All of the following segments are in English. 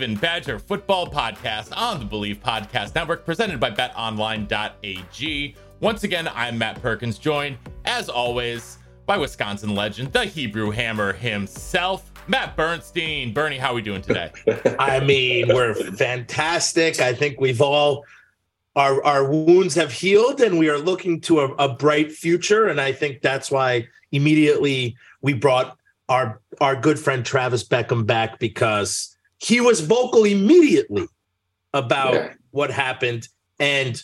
Bleav in Badger Football Podcast on the Bleav Podcast Network, presented by BetOnline.ag. Once again, I'm Matt Perkins, joined, as always, by Wisconsin legend, the Hebrew Hammer himself, Matt Bernstein. Bernie, how are we doing today? I mean, we're fantastic. I think we've all our our wounds have healed, and we are looking to a, a bright future. And I think that's why immediately we brought our our good friend Travis Beckum back because he was vocal immediately about Yeah. what happened, and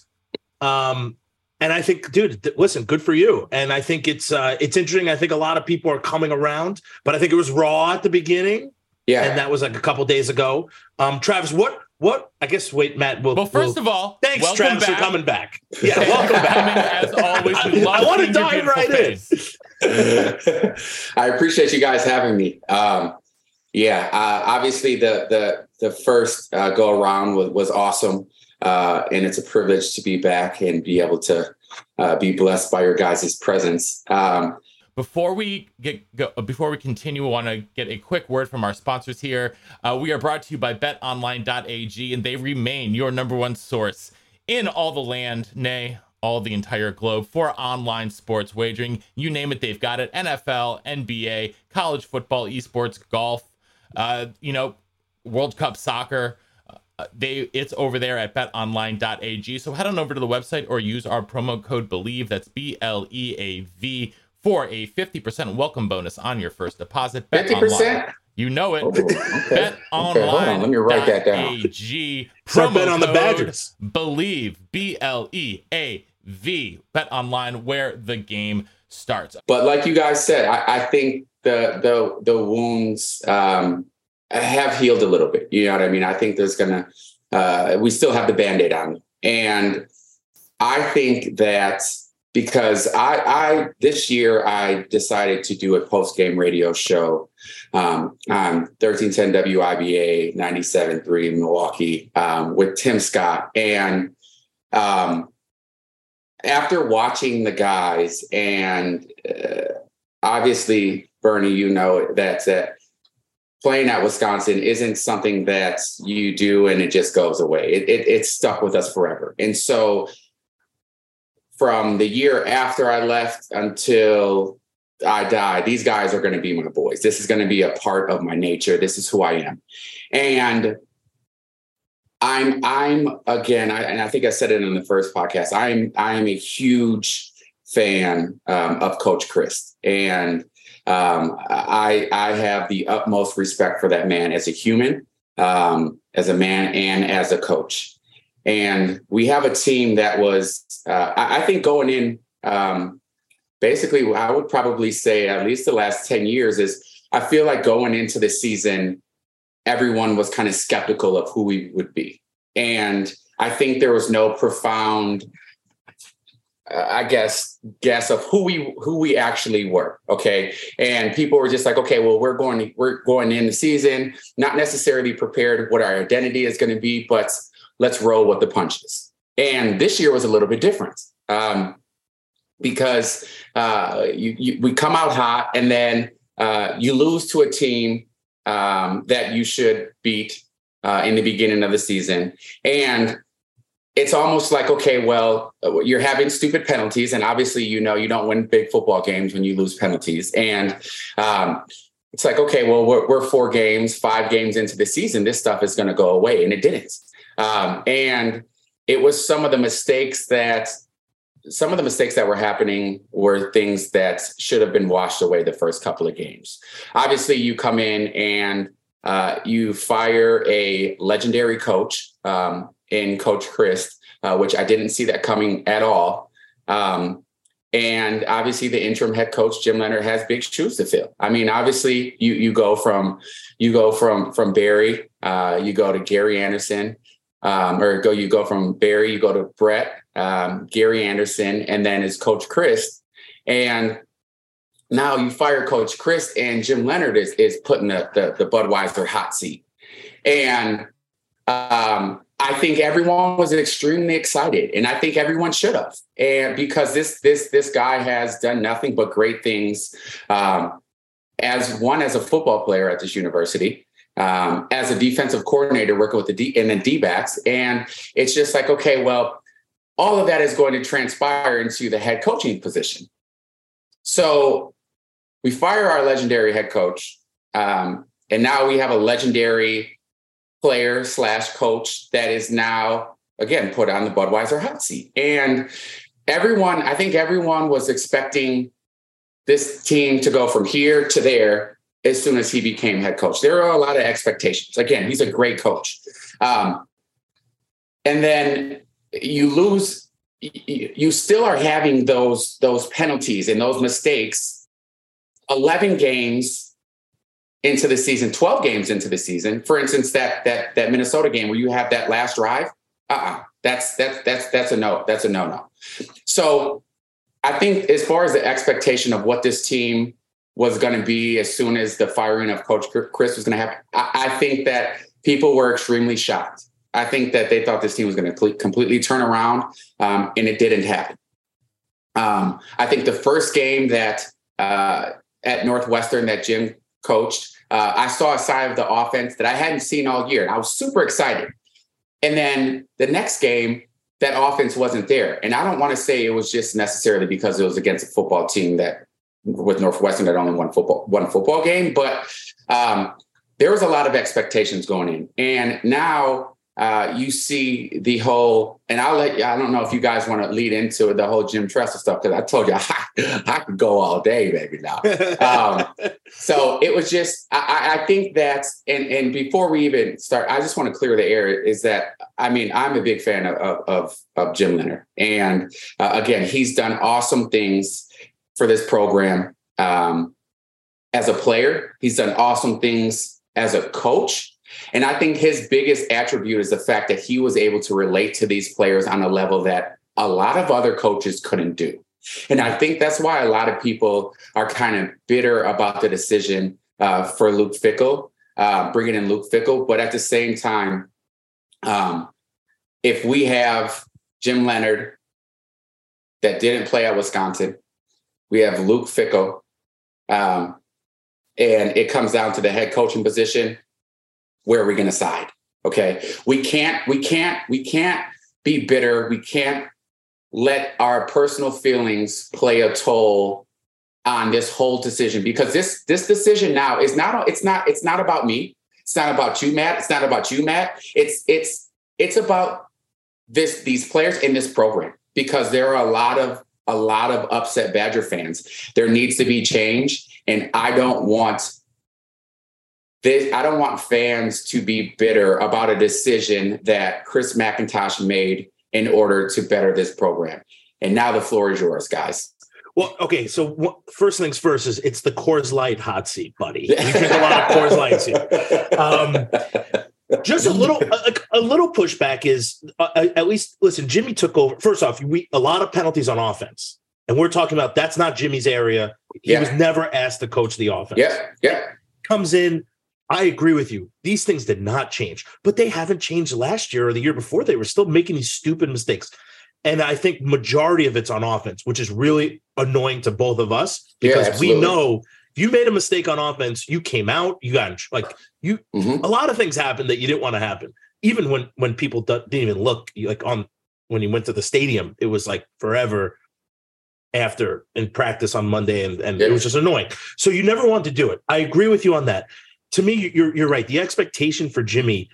um. And I think, dude, th- listen, good for you. And I think it's uh, it's interesting. I think a lot of people are coming around, but I think it was raw at the beginning Yeah. and that was like a couple days ago. Um, Travis, what what? I guess wait, Matt. We'll, Well, first we'll- of all, thanks, Travis, back. for coming back. Yeah, welcome back. as always. We I, want to dive right face. I appreciate you guys having me. Um, yeah, uh, obviously the the the first uh, go around was was awesome, uh, and it's a privilege to be back and be able to uh, be blessed by your guys' presence. Um, Before we get go, before we continue, I want to get a quick word from our sponsors here. Uh, we are brought to you by BetOnline.ag, and they remain your number one source in all the land, nay, all the entire globe for online sports wagering. You name it, they've got it. NFL, NBA, college football, esports, golf, uh, you know, World Cup soccer. Uh, they it's over there at betonline.ag. So head on over to the website or use our promo code BLEAV. That's B L E A V for a 50% welcome bonus on your first deposit. Bet 50%? online. You know it. Oh, okay. Bet Okay, hold on. Let me write that down. AG. Promo betting on the Badgers. Bleav B L E A V. Bet online where the game starts. but like you guys said, I, I think the the the wounds um, have healed a little bit. You know what I mean? I think there's gonna uh, we still have the band-aid on, and I think that because I I this year I decided to do a post-game radio show um, on 1310 WIBA 97.3 in Milwaukee um, with Tim Scott and. Um, after watching the guys and uh, obviously bernie you know that playing at wisconsin isn't something that you do and it just goes away. It, it, it's stuck with us forever. And so from the year after i left until i die these guys are going to be my boys. This is going to be a part of my nature. This is who i am. And I'm I'm again, I, and I think I said it in the first podcast. I'm I'm a huge fan um, of Coach Chryst, and um, I I have the utmost respect for that man as a human, um, as a man, and as a coach. And we have a team that was, uh, I, I think, going in. Um, basically, I would probably say at least the last ten years is I feel like going into the season everyone was kind of skeptical of who we would be. And I think there was no profound, I guess, guess of who we who we actually were. Okay, and people were just like, okay, well, we're going we're going in the season, not necessarily prepared what our identity is going to be, but let's roll with the punches. And this year was a little bit different. Um, because uh, you, you, we come out hot and then uh, you lose to a team um, that you should beat uh, in the beginning of the season. And it's almost like, okay, well, you're having stupid penalties. And obviously, you know, you don't win big football games when you lose penalties. And um, it's like, okay, well, we're, we're four games, five games into the season. This stuff is going to go away. And it didn't. Um, and it was some of the mistakes that some of the mistakes that were happening were things that should have been washed away the first couple of games. Obviously, you come in and uh, you fire a legendary coach um, in Coach Chryst, uh, which I didn't see that coming at all. Um, and obviously, the interim head coach Jim Leonhard has big shoes to fill. I mean, obviously, you you go from you go from from Barry, uh, you go to Gary Anderson, um, or go you go from Barry, you go to Bret, um, Gary Anderson, and then is Coach Chryst, and now you fire Coach Chryst, and Jim Leonhard is is putting the the, the Budweiser hot seat, and um, I think everyone was extremely excited, and I think everyone should have, and because this this this guy has done nothing but great things, um, as one as a football player at this university, um, as a defensive coordinator working with the D and then D backs, and it's just like okay, well, all of that is going to transpire into the head coaching position. So we fire our legendary head coach, um, and now we have a legendary player slash coach that is now again put on the Budweiser hot seat. And everyone, I think everyone was expecting this team to go from here to there as soon as he became head coach. There are a lot of expectations. Again, he's a great coach. Um, and then you lose, you still are having those those penalties and those mistakes 11 games into the season, 12 games into the season. For instance, that that that Minnesota game where you have that last drive, uh-uh. That's that's that's that's a no. That's a no-no. So I think as far as the expectation of what this team was going to be as soon as the firing of Coach Chryst was going to happen, I, I think that people were extremely shocked. I think that they thought this team was going to completely turn around, um, and it didn't happen. Um, I think the first game that uh, at Northwestern that Jim coached, uh, I saw a side of the offense that I hadn't seen all year, and I was super excited. And then the next game, that offense wasn't there, and I don't want to say it was just necessarily because it was against a football team that with Northwestern that only won football one football game, but um, there was a lot of expectations going in, and now uh, you see the whole, and I'll let you, I don't know if you guys want to lead into the whole Jim Tressel stuff because I told you I, I could go all day, baby. Now, um, so it was just I, I think that, and and before we even start, I just want to clear the air. Is that I mean I'm a big fan of of, of Jim Leonhard, and uh, again he's done awesome things for this program um, as a player. He's done awesome things as a coach and I think his biggest attribute is the fact that he was able to relate to these players on a level that a lot of other coaches couldn't do. And I think that's why a lot of people are kind of bitter about the decision uh, for Luke Fickell, uh, bringing in Luke Fickell. But at the same time, um, if we have Jim Leonhard that didn't play at Wisconsin, we have Luke Fickell, um, and it comes down to the head coaching position where are we going to side? Okay. We can't, we can't, we can't be bitter. We can't let our personal feelings play a toll on this whole decision because this this decision now is not it's not it's not about me it's not about you matt it's not about you matt it's it's it's about this these players in this program because there are a lot of a lot of upset badger fans there needs to be change and i don't want this, I don't want fans to be bitter about a decision that Chris McIntosh made in order to better this program. And now the floor is yours, guys. Well, okay. So first things first is it's the Coors Light hot seat, buddy. You drink a lot of Coors Lights here. Um, just a little, a, a little pushback is uh, at least listen. Jimmy took over. First off, we a lot of penalties on offense, and we're talking about that's not Jimmy's area. He Yeah. was never asked to coach the offense. Yeah, yeah. comes in. I agree with you. These things did not change, but they haven't changed last year or the year before. They were still making these stupid mistakes. And I think majority of it's on offense, which is really annoying to both of us Yeah, because we know if you made a mistake on offense, you came out, you got like you Mhm. a lot of things happened that you didn't want to happen. Even when when people didn't even look like on when you went to the stadium, it was like forever. after in practice on Monday, and, and Yeah. it was just annoying. So you never want to do it. I agree with you on that. To me, you're you're right. The expectation for Jimmy,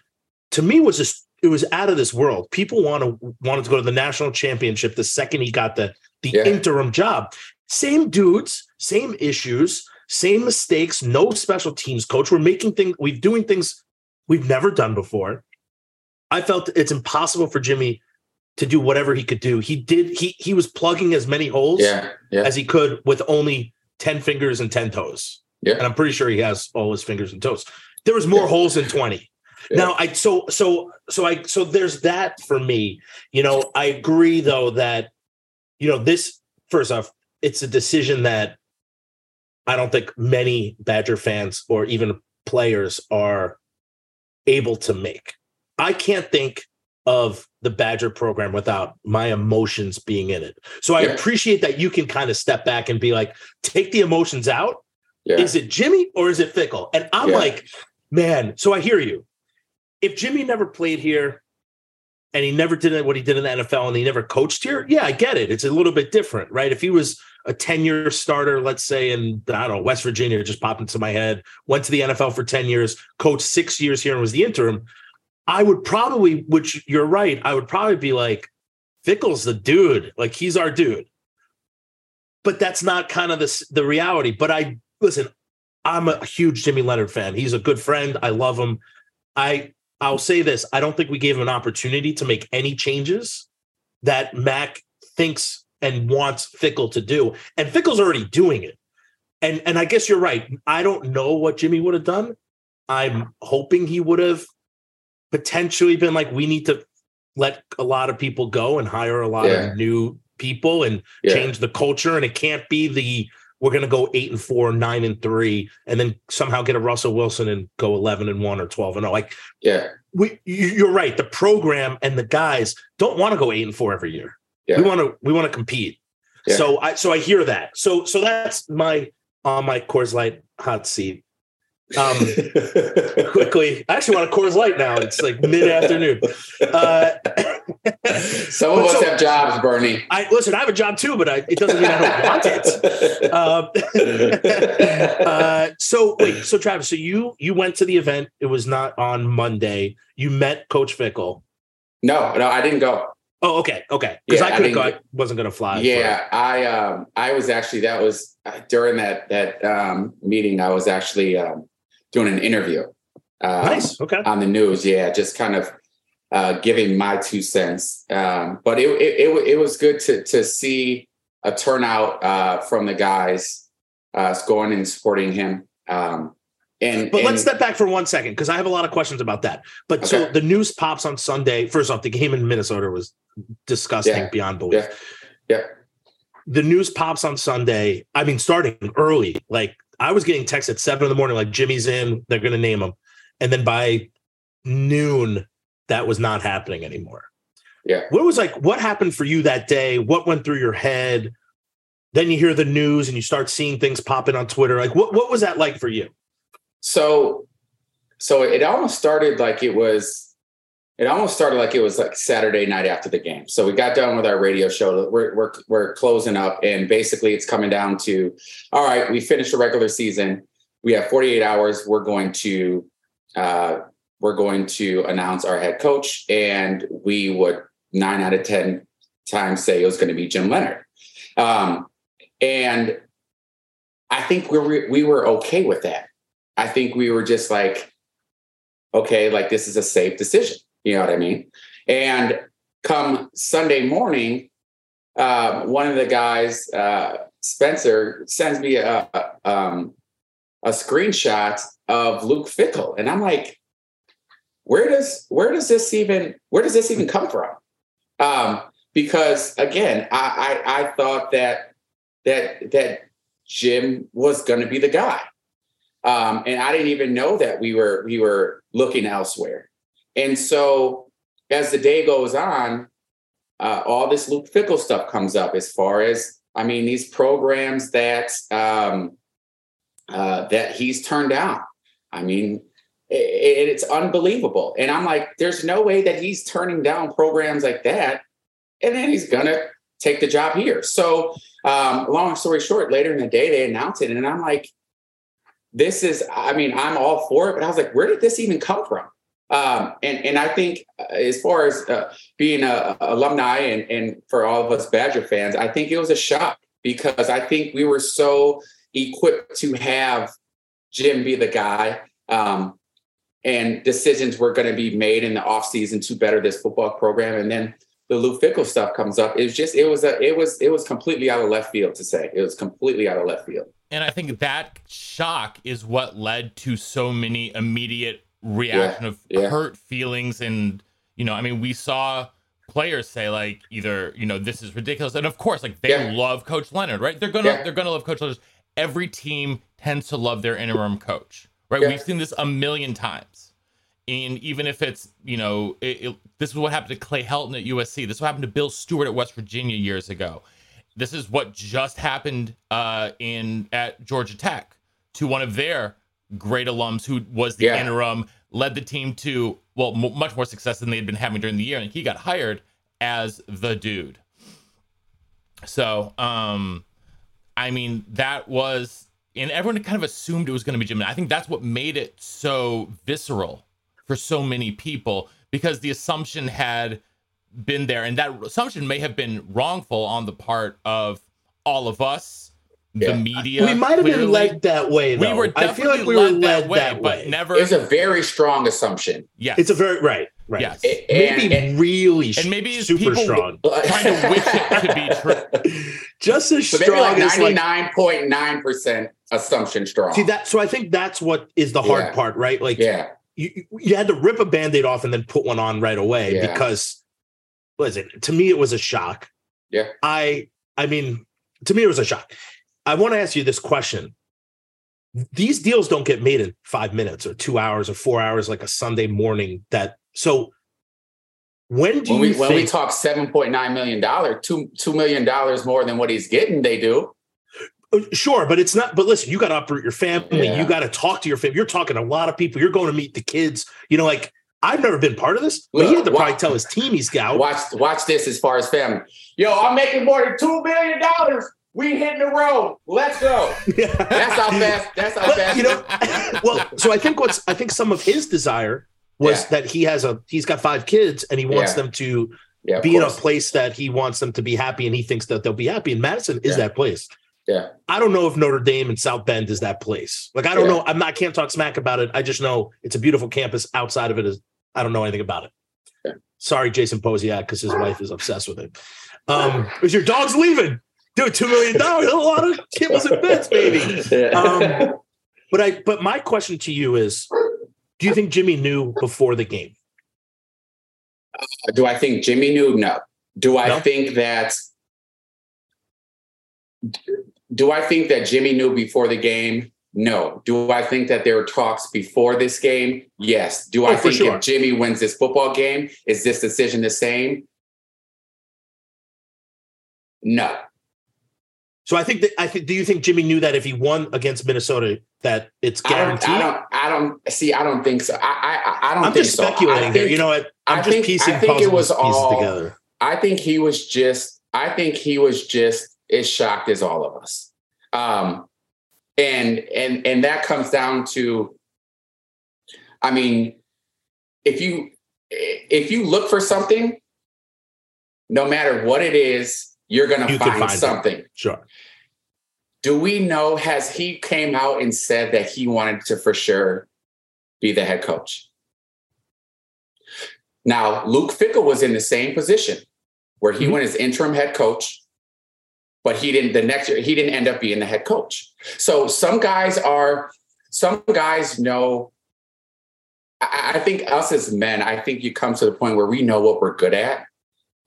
to me, was just it was out of this world. People want to wanted to go to the national championship the second he got the the Yeah. interim job. Same dudes, same issues, same mistakes. No special teams coach. We're making things. We're doing things we've never done before. I felt it's impossible for Jimmy to do whatever he could do. He did. He he was plugging as many holes Yeah, yeah, as he could with only 10 fingers and 10 toes. Yeah. And I'm pretty sure he has all his fingers and toes. There was more Yeah. holes than 20. Yeah. Now I so so so I so there's that for me. You know, I agree though that you know this first off, it's a decision that I don't think many Badger fans or even players are able to make. I can't think of the Badger program without my emotions being in it. So I Yeah. appreciate that you can kind of step back and be like, take the emotions out. Yeah. Is it Jimmy or is it Fickell? And I'm Yeah. like, man, so I hear you. If Jimmy never played here and he never did what he did in the NFL and he never coached here, yeah, I get it. It's a little bit different, right? If he was a 10 year starter, let's say in, I don't know, West Virginia, just popped into my head, went to the NFL for 10 years, coached six years here and was the interim, I would probably, which you're right, I would probably be like, Fickell's the dude. Like he's our dude. But that's not kind of the, the reality. But I, listen, I'm a huge Jimmy Leonhard fan. He's a good friend. I love him. I I'll say this: I don't think we gave him an opportunity to make any changes that Mac thinks and wants Fickell to do, and Fickell's already doing it. And and I guess you're right. I don't know what Jimmy would have done. I'm hoping he would have potentially been like, we need to let a lot of people go and hire a lot Yeah. of new people and yeah. change the culture and it can't be the we're going to go 8 and 4 9 and 3 and then somehow get a Russell Wilson and go 11 and 1 or 12 and 0 like yeah, we you- you're right. The program and the guys don't want to go 8 and 4 every year. Yeah. we want to we want to compete. Yeah. so i so i hear that. So so that's my on my Coors Light hot seat. Um quickly i actually want a Coors Light now. It's like mid-afternoon. Uh Some of But us have jobs, Bernie. I listen. I have a job too, but I, it doesn't mean I don't want it. Um, uh, so wait, so Travis, so you you went to the event. It was not on Monday. You met Coach Fickell. no, no, I didn't go. Oh, okay, okay. Because Yeah, I couldn't go. I wasn't going to fly. Yeah, I um I was actually that was uh, during that that um meeting I was actually um doing an interview. Um, Nice. Okay. on the news. Yeah, just kind of uh, giving my two cents. Um, but it, it it it was good to to see a turnout uh, from the guys uh, going and supporting him. Um, and But and- let's step back for one second because I have a lot of questions about that. But so the news pops on Sunday. First off, the game in Minnesota was disgusting Yeah. beyond belief. Yeah. Yeah. The news pops on Sunday. I mean, starting early. Like I was getting texts at seven in the morning, like Jimmy's in, they're gonna name him. And then by noon, that was not happening anymore. Yeah. What was like, what happened for you that day? What went through your head? Then you hear the news and you start seeing things popping on Twitter. Like, what, what was that like for you? so so it almost started like it was it almost started like it was like Saturday night after the game. So we got done with our radio show. We're we're we're closing up, and basically it's coming down to, all right, we finished the regular season. We have 48 hours. We're going to uh, we're going to announce our head coach, and we would nine out of ten times say it was going to be Jim Leonhard. Um, and I think we were we were okay with that. I think we were just like, okay, like this is a safe decision. You know what I mean? And come Sunday morning, uh, one of the guys, uh, Spencer, sends me a, a, um, a screenshot of Luke Fickell, and I'm like, where does where does this even where does this even come from? Um, because again, I, I I thought that that that Jim was going to be the guy. Um, and I didn't even know that we were we were looking elsewhere. And so as the day goes on, uh, all this Luke Fickell stuff comes up as far as I mean these programs that um, uh, that he's turned down. I mean, i- it's unbelievable. And I'm like, there's no way that he's turning down programs like that, and then he's gonna take the job here. So um, long story short, later in the day, they announced it. And I'm like, this is, I mean, I'm all for it, but I was like, where did this even come from? Um, and, and I think uh, as far as uh, being a, a alumni and, and for all of us Badger fans, I think it was a shock because I think we were so equipped to have Jim be the guy. Um, and decisions were going to be made in the offseason to better this football program. And then the Lou Fickell stuff comes up. It was just it was a it was it was completely out of left field to say. It was completely out of left field. And I think that shock is what led to so many immediate reaction Yeah, of yeah. hurt feelings and you know, I mean, we saw players say like either, you know, this is ridiculous. And of course, like they Yeah. love Coach Leonhard, right? They're gonna they're gonna love Coach Leonhard. Every team tends to love their interim coach, right? We've seen this a million times. And even if it's, you know, it, it, this is what happened to Clay Helton at USC. This is what happened to Bill Stewart at West Virginia years ago. This is what just happened uh, in at Georgia Tech to one of their great alums who was the Yeah. interim, led the team to well m- much more success than they had been having during the year, and he got hired as the dude. So, um, I mean, that was, and everyone kind of assumed it was going to be Jim. I think that's what made it so visceral for so many people because the assumption had been there, and that assumption may have been wrongful on the part of all of us, the media. we might have been clearly. led that way. We were I feel like we were led that way. but never. It was a very strong assumption. yeah It's a very right, right. yes, It- maybe and- really strong. and maybe super people strong. trying to wish it to be true. Just as So strong like as like ninety nine point nine percent assumption strong. see that. So I think that's what is the hard Yeah. part, right? Like yeah, you, you had to rip a band-aid off and then put one on right away Yeah. because listen to me it was a shock Yeah. i i mean to me it was a shock i want to ask you this question these deals don't get made in five minutes or two hours or four hours like a sunday morning that so when do when you we when we talk seven point nine million dollars, two two million dollars more than what he's getting, they do. Sure, but it's not. But listen, you got to uproot your family. Yeah. You got to talk to your family. You're talking to a lot of people. You're going to meet the kids. You know, like I've never been part of this, but he Look, had to probably tell his team he's got. Watch watch this as far as family. Yo, I'm making more than two million dollars. We hitting the road. Let's go. That's how fast. That's how But, fast. you know, well, so I think what's I think some of his desire was Yeah. that he has a he's got five kids and he wants them to yeah, be in a place that he wants them to be happy and he thinks that they'll be happy. And Madison is Yeah. that place. Yeah. I don't know if Notre Dame and South Bend is that place. Like I don't Yeah. know. I'm not I can't talk smack about it. I just know it's a beautiful campus. Outside of it is I don't know anything about it. Yeah. Sorry, Jason Posiak, because his wife is obsessed with it. Um, is your dog's leaving? Dude, two million dollars, a lot of kibbles and bits, baby. Yeah. Um, But I but my question to you is do you think Jimmy knew before the game? Do I think Jimmy knew? No. Do I No? think that? Do I think that Jimmy knew before the game? No. Do I think that there were talks before this game? Yes. Do oh, I Oh, for think sure. if Jimmy wins this football game, is this decision the same? No. So I think that I think do you think Jimmy knew that if he won against Minnesota that it's I don't, guaranteed? I don't. I don't see. I don't think so. I. I, I don't I'm think just so. Speculating here. You know what? I'm I just think- piecing I think it was all- together. I think he was just. I think he was just as shocked as all of us. Um, and and and that comes down to. I mean, if you if you look for something, no matter what it is, you're going to You find, find it. something. Sure. Do we know? Has he came out and said that he wanted to for sure be the head coach? Now, Luke Fickell was in the same position where he Mhm. went as interim head coach, but he didn't. The next year, he didn't end up being the head coach. So some guys are. Some guys know. I, I think us as men, I think you come to the point where we know what we're good at.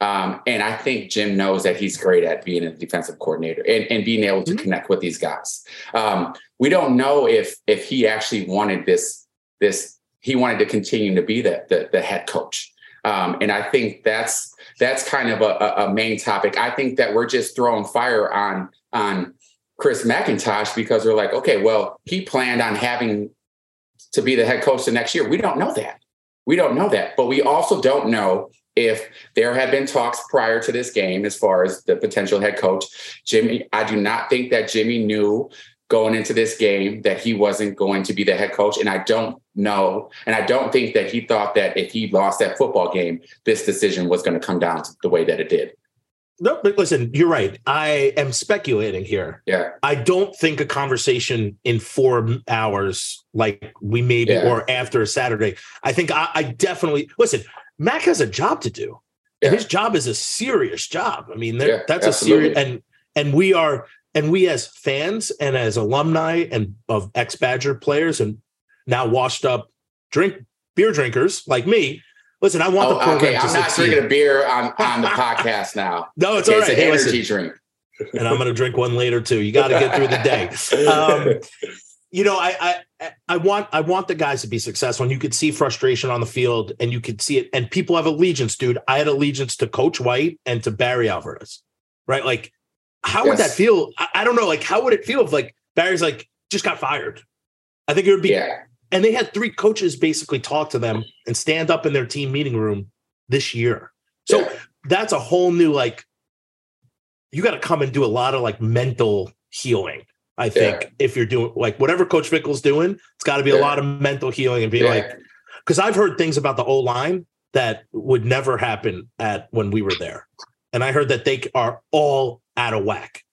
Um, and I think Jim knows that he's great at being a defensive coordinator and, and being able to Mhm. connect with these guys. Um, we don't know if if he actually wanted this this he wanted to continue to be the the, the head coach. Um, and I think that's that's kind of a, a, main topic. I think that we're just throwing fire on on Chris McIntosh because we're like, okay, well, he planned on having to be the head coach the next year. We don't know that. We don't know that, but we also don't know if there had been talks prior to this game as far as the potential head coach, Jimmy, I do not think that Jimmy knew going into this game that he wasn't going to be the head coach. And I don't know. And I don't think that he thought that if he lost that football game, this decision was going to come down to the way that it did. No, but listen, you're right. I am speculating here. Yeah. I don't think a conversation in four hours, like we maybe, Yeah. or after a Saturday. I think I, I definitely listen. Mac has a job to do, and his job is a serious job. I mean, Yeah, that's absolutely. a serious and and we are and we as fans and as alumni and of ex Badger players and now washed up drink beer drinkers like me. Listen, I want the Oh, program okay, to I'm not drinking a beer on, on the podcast now. No, it's Okay, all right. an Hey, energy listen, drink. and I'm going to drink one later too. You got to get through the day. Um, you know, I, I I want I want the guys to be successful, and you could see frustration on the field, and you could see it. And people have allegiance, dude. I had allegiance to Coach White and to Barry Alvarez, right? Like, how would that feel? I, I don't know. Like, how would it feel if like Barry's like just got fired? I think it would be. yeah. And they had three coaches basically talk to them and stand up in their team meeting room this year. So Yeah. that's a whole new like you got to come and do a lot of like mental healing. I think Yeah. if you're doing like whatever Coach Fickell's doing, it's got to be a lot of mental healing and be Yeah. like, because I've heard things about the O line that would never happen at when we were there, and I heard that they are all out of whack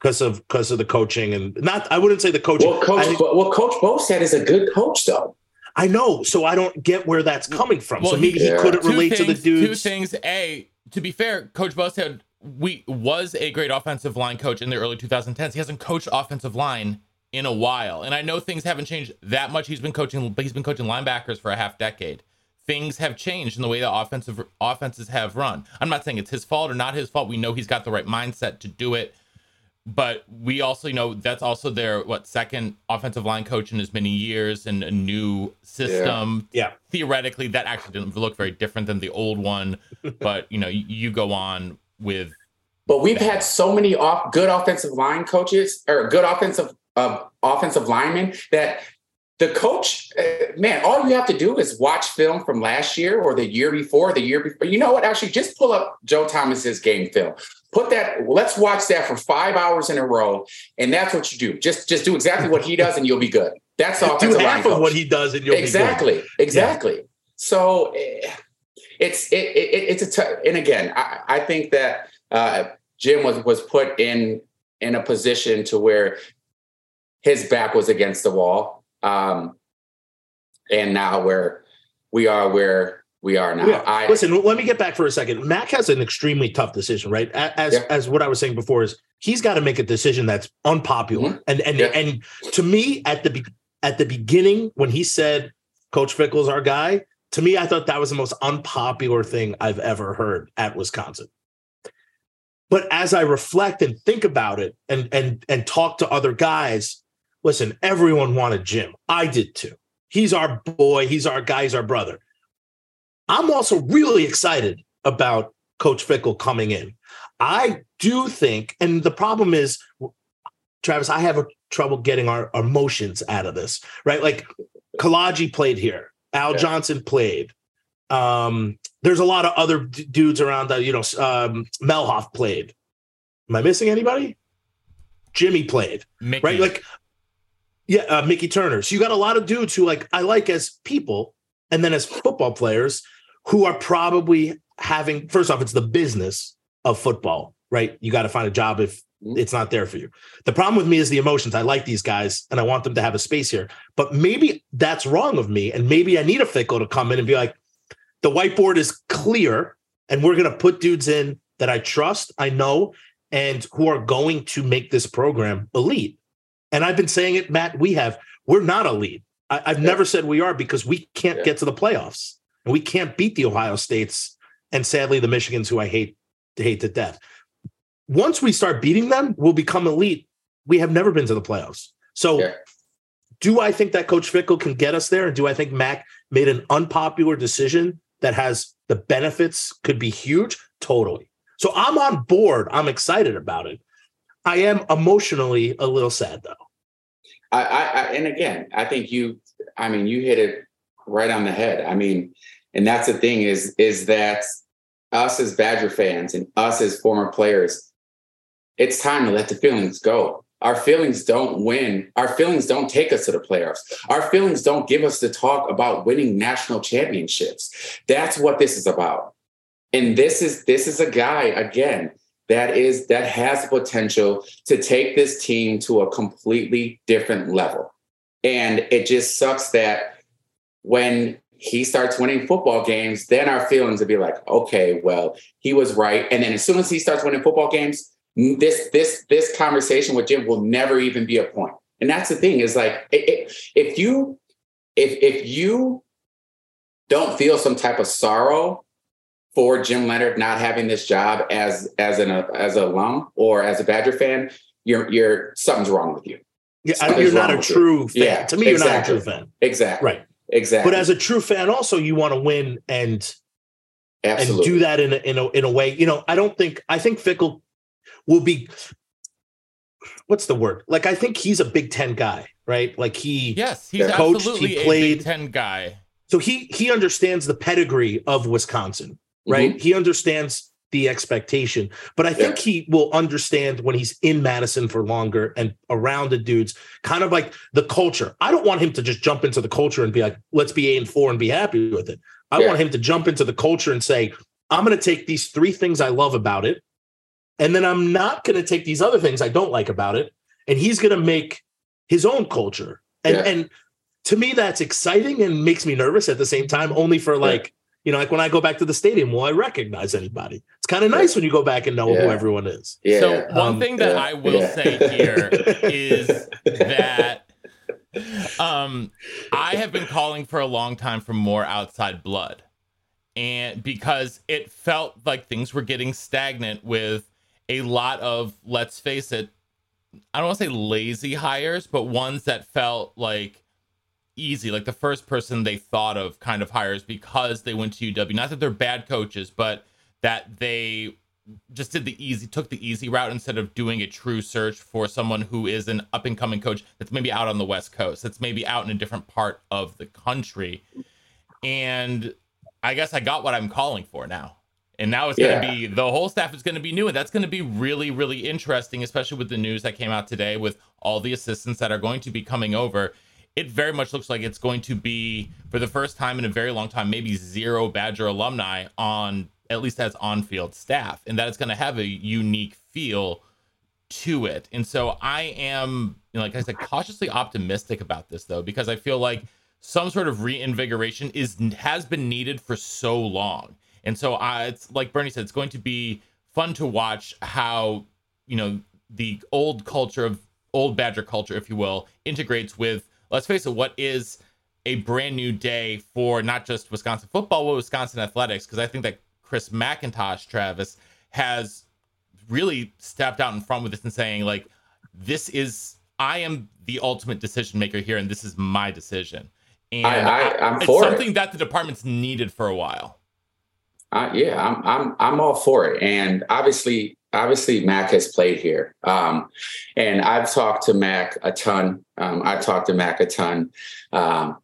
because of because of the coaching and not. I wouldn't say the coaching. Well, Coach, I, think- Bo- Coach Bostad is a good coach, though. I know, so I don't get where that's coming from. Well, so maybe he couldn't two relate things, to the dudes. Two things. A, to be fair, Coach Bostad we was a great offensive line coach in the early 2010s. He hasn't coached offensive line in a while, and I know things haven't changed that much. He's been coaching, but he's been coaching linebackers for a half decade. Things have changed in the way that offensive offenses have run. I'm not saying it's his fault or not his fault. We know he's got the right mindset to do it, but we also know that's also their what second offensive line coach in as many years and a new system Yeah. theoretically that actually didn't look very different than the old one but you know you, you go on with But we've had so many off good offensive line coaches or good offensive uh, offensive linemen that the coach, uh, man, all you have to do is watch film from last year or the year before, the year before. You know what? Actually, just pull up Joe Thomas's game film. Put that. Let's watch that for five hours in a row, and that's what you do. Just just do exactly what he does, and you'll be good. That's all. Do half of coach. what he does, and you'll be good. exactly exactly so eh, it's it, it, it's a t- and again I, I think that uh jim was was put in in a position to where his back was against the wall um and now where we are where we are now Yeah. i Listen, let me get back for a second. Mac has an extremely tough decision, right? As Yeah. as what I was saying before is he's got to make a decision that's unpopular. Mhm. And and Yeah. and to me, at the at the beginning when he said Coach Fickell's our guy, to me, I thought that was the most unpopular thing I've ever heard at Wisconsin. But as I reflect and think about it and and and talk to other guys, listen, everyone wanted Jim. I did too. He's our boy, he's our guy, he's our brother. I'm also really excited about Coach Fickell coming in. I do think, and the problem is, Travis, I have a trouble getting our emotions out of this, right? Like Kolodziej played here, Al Yeah. Johnson played. Um, there's a lot of other d- dudes around that, you know, um, Melhoff played. Am I missing anybody? Jimmy played Mickey. right? Like, yeah, uh, Mickey Turner. So you got a lot of dudes who like I like as people, and then as football players who are probably having. First off, it's the business of football, right? You got to find a job if Mhm. it's not there for you. The problem with me is the emotions. I like these guys, and I want them to have a space here, but maybe that's wrong of me, and maybe I need a Fickell to come in and be like, the whiteboard is clear, and we're going to put dudes in that I trust, I know, and who are going to make this program elite. And I've been saying it, Matt. We have. We're not elite. I, I've Yeah. never said we are because we can't Yeah. get to the playoffs and we can't beat the Ohio States and sadly the Michigans, who I hate to hate to death. Once we start beating them, we'll become elite. We have never been to the playoffs. So, Yeah. do I think that Coach Fickell can get us there? And do I think Mac made an unpopular decision that has the benefits could be huge? Totally. So I'm on board. I'm excited about it. I am emotionally a little sad though. I, I, and again, I think you, I mean, you hit it right on the head. I mean, and that's the thing is, is that us as Badger fans and us as former players, it's time to let the feelings go. Our feelings don't win. Our feelings don't take us to the playoffs. Our feelings don't give us the talk about winning national championships. That's what this is about. And this is this is a guy again that is that has the potential to take this team to a completely different level. And it just sucks that when he starts winning football games, then our feelings would be like, okay, well, he was right. And then as soon as he starts winning football games, this this this conversation with Jim will never even be a point. And that's the thing is like if you if if you don't feel some type of sorrow for Jim Leonhard not having this job as as an as an alum or as a Badger fan, you're you're something's wrong with you. Yeah, Something's you're not a with you. true fan. Yeah, to me, you're not a true fan. Exactly. Right. Exactly. But as a true fan, also you want to win and Absolutely. and do that in a, in a in a way. You know, I don't think I think Fickell will be. What's the word? Like I think he's a Big Ten guy, right? Like he, Yes, he's Coached, absolutely he a played. Big Ten guy. so he he understands the pedigree of Wisconsin, right? Mm-hmm. He understands the expectation, but I think he will understand when he's in Madison for longer and around the dudes, kind of like the culture. I don't want him to just jump into the culture and be like, let's be eight and four and be happy with it. I Yeah. want him to jump into the culture and say, I'm going to take these three things I love about it, and then I'm not going to take these other things I don't like about it, and he's going to make his own culture. And Yeah. and to me, that's exciting and makes me nervous at the same time. Only for like you know, like when I go back to the stadium, will I recognize anybody? It's kind of nice when you go back and know who everyone is. yeah. So one um, thing that yeah, I will yeah. say here is that um I have been calling for a long time for more outside blood. And because it felt like things were getting stagnant with a lot of let's face it, I don't want to say lazy hires, but ones that felt like easy, like the first person they thought of kind of hires because they went to UW. Not that they're bad coaches, but that they just did the easy, took the easy route instead of doing a true search for someone who is an up and coming coach that's maybe out on the West Coast, that's maybe out in a different part of the country. And I guess I got what I'm calling for now. And now it's Yeah. going to be the whole staff is going to be new, and that's going to be really, really interesting, especially with the news that came out today with all the assistants that are going to be coming over. It very much looks like it's going to be, for the first time in a very long time, maybe zero Badger alumni on at least as on-field staff, and that it's going to have a unique feel to it. And so I am, you know, like I said, cautiously optimistic about this though, because I feel like some sort of reinvigoration is has been needed for so long. And so I, it's like Bernie said, it's going to be fun to watch how you know the old culture of old Badger culture, if you will, integrates with. Let's face it, what is a brand new day for not just Wisconsin football, but Wisconsin athletics? Because I think that Chris McIntosh, Travis, has really stepped out in front with this and saying like, "This is I am the ultimate decision maker here, and this is my decision." And I- I- I'm it's for it. something that the department's needed for a while. Uh, yeah, I'm I'm I'm all for it. And obviously, obviously, Mac has played here, um, and I've talked to Mac a ton. Um, I've talked to Mac a ton um,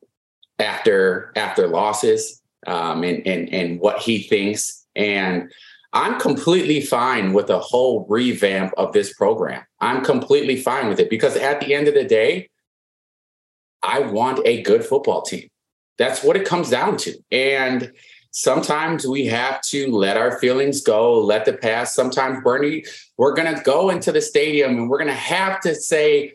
after after losses, um, and and and what he thinks. And I'm completely fine with a whole revamp of this program. I'm completely fine with it because at the end of the day, I want a good football team. That's what it comes down to. And sometimes we have to let our feelings go, let the past. Sometimes, Bernie, we're going to go into the stadium and we're going to have to say,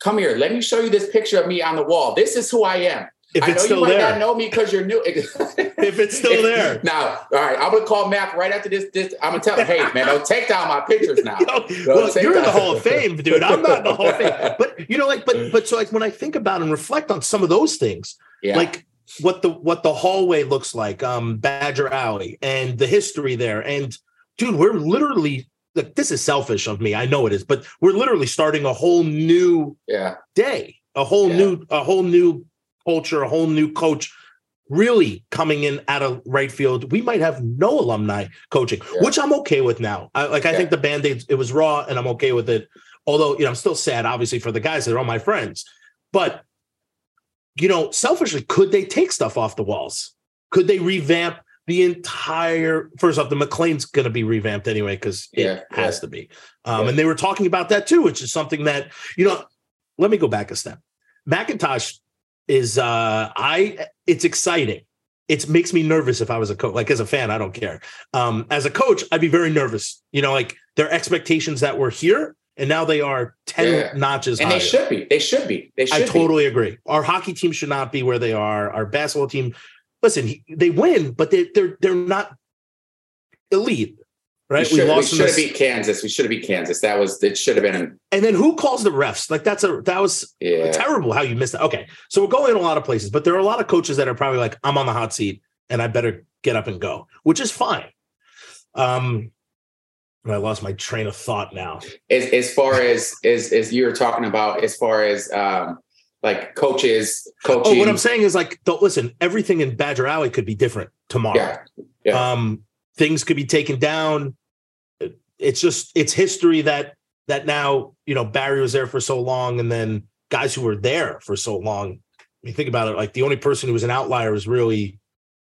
Come here, let me show you this picture of me on the wall. This is who I am. If I know it's still you might there. not know me because you're new. If it's still there. Now, all right, I'm gonna call Mac right after this. This I'm gonna tell him, hey man, don't take down my pictures now. Yo, well, you're in the Hall of Fame, dude. I'm not in the Hall of Fame. But you know, like, but but so like when I think about and reflect on some of those things, Yeah. like what the what the hallway looks like, um, Badger Alley, and the history there. And dude, we're literally like this is selfish of me. I know it is, but we're literally starting a whole new yeah, day, a whole Yeah. new, a whole new culture, a whole new coach really coming in out of right field. We might have no alumni coaching, Yeah. which I'm okay with now. I, like I think the band-aid, it was raw and I'm okay with it. Although, you know, I'm still sad, obviously, for the guys that are all my friends. But, you know, selfishly, could they take stuff off the walls? Could they revamp the entire first off, the McClain's going to be revamped anyway because it Yeah, has yeah. to be. Um, Yeah. And they were talking about that too, which is something that you know. Let me go back a step. McIntosh is uh I. It's exciting. It makes me nervous if I was a coach. Like as a fan, I don't care. Um, as a coach, I'd be very nervous. You know, like their expectations that were here, and now they are ten Yeah. notches and higher. they should be. They should be. They should I be. totally agree. Our hockey team should not be where they are. Our basketball team, listen, they win, but they, they're they're not elite, We right? should, we lost in should have beat Kansas. We should have beat Kansas. That was it. Should have been. and then who calls the refs? Like that's a that was Yeah. terrible how you missed that. Okay, so we're going in a lot of places, but there are a lot of coaches that are probably like, I'm on the hot seat and I better get up and go, which is fine. Um, I lost my train of thought now. As as far as as as you were talking about, as far as um like coaches coaching. Oh, what I'm saying is like, don't listen. Everything in Badger Alley could be different tomorrow. Yeah. Yeah. Um, things could be taken down. It's just it's history that that now you know Barry was there for so long, and then guys who were there for so long. You think about it, like the only person who was an outlier was really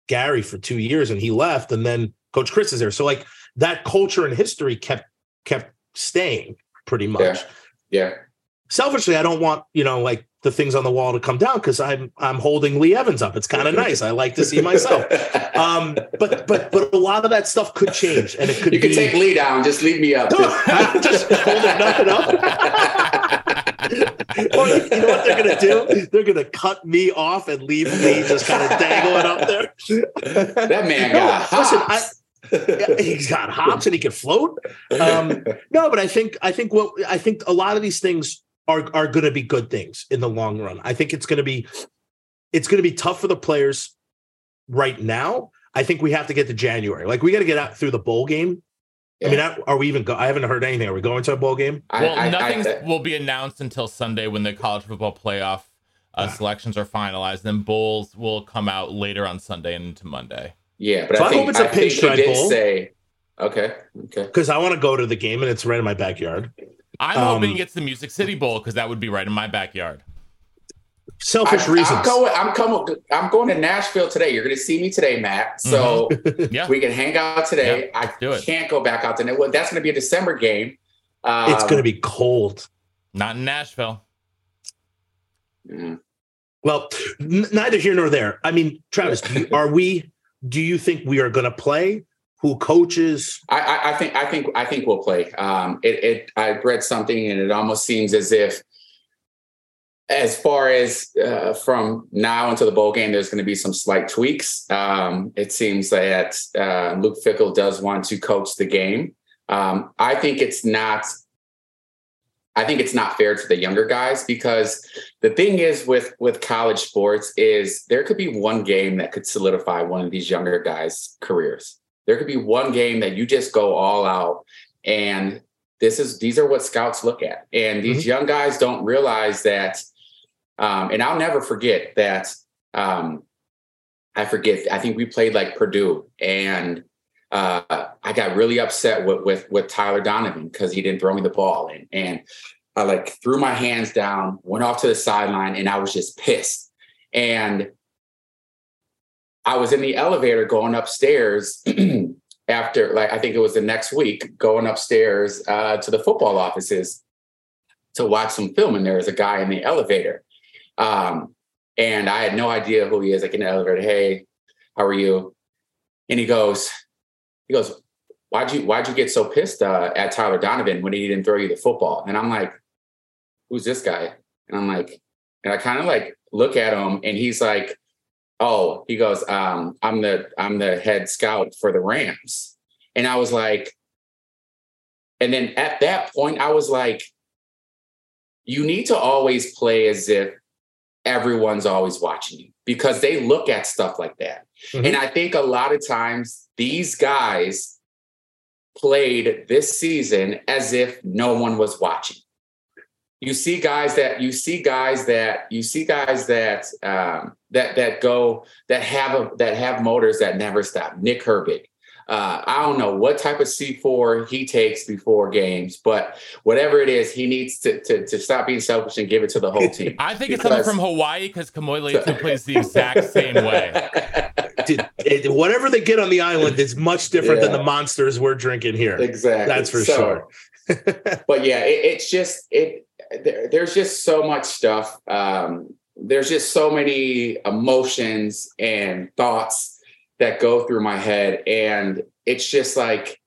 Gary for two years, and he left, and then Coach Chryst is there. So like that culture and history kept kept staying pretty much. Yeah. Yeah. Selfishly, I don't want you know like the things on the wall to come down because I'm I'm holding Lee Evans up. It's kind of nice. I like to see myself. Um, but but but a lot of that stuff could change, and it could you be can take Lee down. Just leave me up. just hold it nothing up. Or you know what they're gonna do? They're gonna cut me off and leave me just kind of dangling up there. That man No, got listen, hops. Yeah, he's got hops and he can float. Um, no, but I think I think what I think a lot of these things are are going to be good things in the long run. I think it's going to be it's going to be tough for the players right now. I think we have to get to January. Like we got to get out through the bowl game. I mean, I- are we even? Go- I haven't heard anything. Are we going to a bowl game? Well, I- I- nothing I- will be announced until Sunday when the college football playoff uh, selections are finalized. Then bowls will come out later on Sunday and into Monday. Yeah, but So I, I think, hope it's a think he pinstripe did bowl. say, okay, okay. Because I want to go to the game and it's right in my backyard. I'm Um, hoping it's the Music City Bowl because that would be right in my backyard. Selfish I, reasons. I'm going. I'm coming. I'm going to Nashville today. You're going to see me today, Matt. So Yeah. we can hang out today. I do it. can't go back out there. Well, that's going to be a December game. Um, it's going to be cold. Not in Nashville. yeah. Well, n- neither here nor there. I mean, Travis, are we? Do you think we are going to play? Who coaches? I, I, think. I think. I think we'll play. Um, it, it. I read something, and it almost seems as if, as far as uh, from now until the bowl game, there's going to be some slight tweaks. Um, it seems that uh, Luke Fickell does want to coach the game. Um, I think it's not. I think it's not fair to the younger guys because the thing is with with college sports is there could be one game that could solidify one of these younger guys' careers. There could be one game that you just go all out and this is these are what scouts look at. And these young guys don't realize that um, and I'll never forget that um, I forget I think we played like Purdue and uh, I got really upset with with, with Tyler Donovan because he didn't throw me the ball and and I like threw my hands down, went off to the sideline, and I was just pissed. And I was in the elevator going upstairs after, like, I think it was the next week, going upstairs uh, to the football offices to watch some film. And there was a guy in the elevator. Um, and I had no idea who he is. I Like in the elevator, hey, how are you? And he goes, he goes, why'd you why'd you get so pissed uh, at Tyler Donovan when he didn't throw you the football? And I'm like, who's this guy? And I'm like, and I kind of like look at him, and he's like, oh, he goes, um, I'm the I'm the head scout for the Rams, and I was like, and then at that point, I was like, you need to always play as if everyone's always watching you because they look at stuff like that. Mhm. And I think a lot of times these guys played this season as if no one was watching. You see guys that you see guys that you see guys that um, that that go that have a that have motors that never stop. Nick Herbig. Uh, I don't know what type of C4 he takes before games, but whatever it is, he needs to, to, to stop being selfish and give it to the whole team. I think it's coming Because- from Hawaii because Kamo'i Latu plays the exact same way. Did whatever they get on the island is much different than the monsters we're drinking here. Exactly. That's for So- sure. but yeah, it, it's just it. There, there's just so much stuff. Um, there's just so many emotions and thoughts that go through my head, and it's just like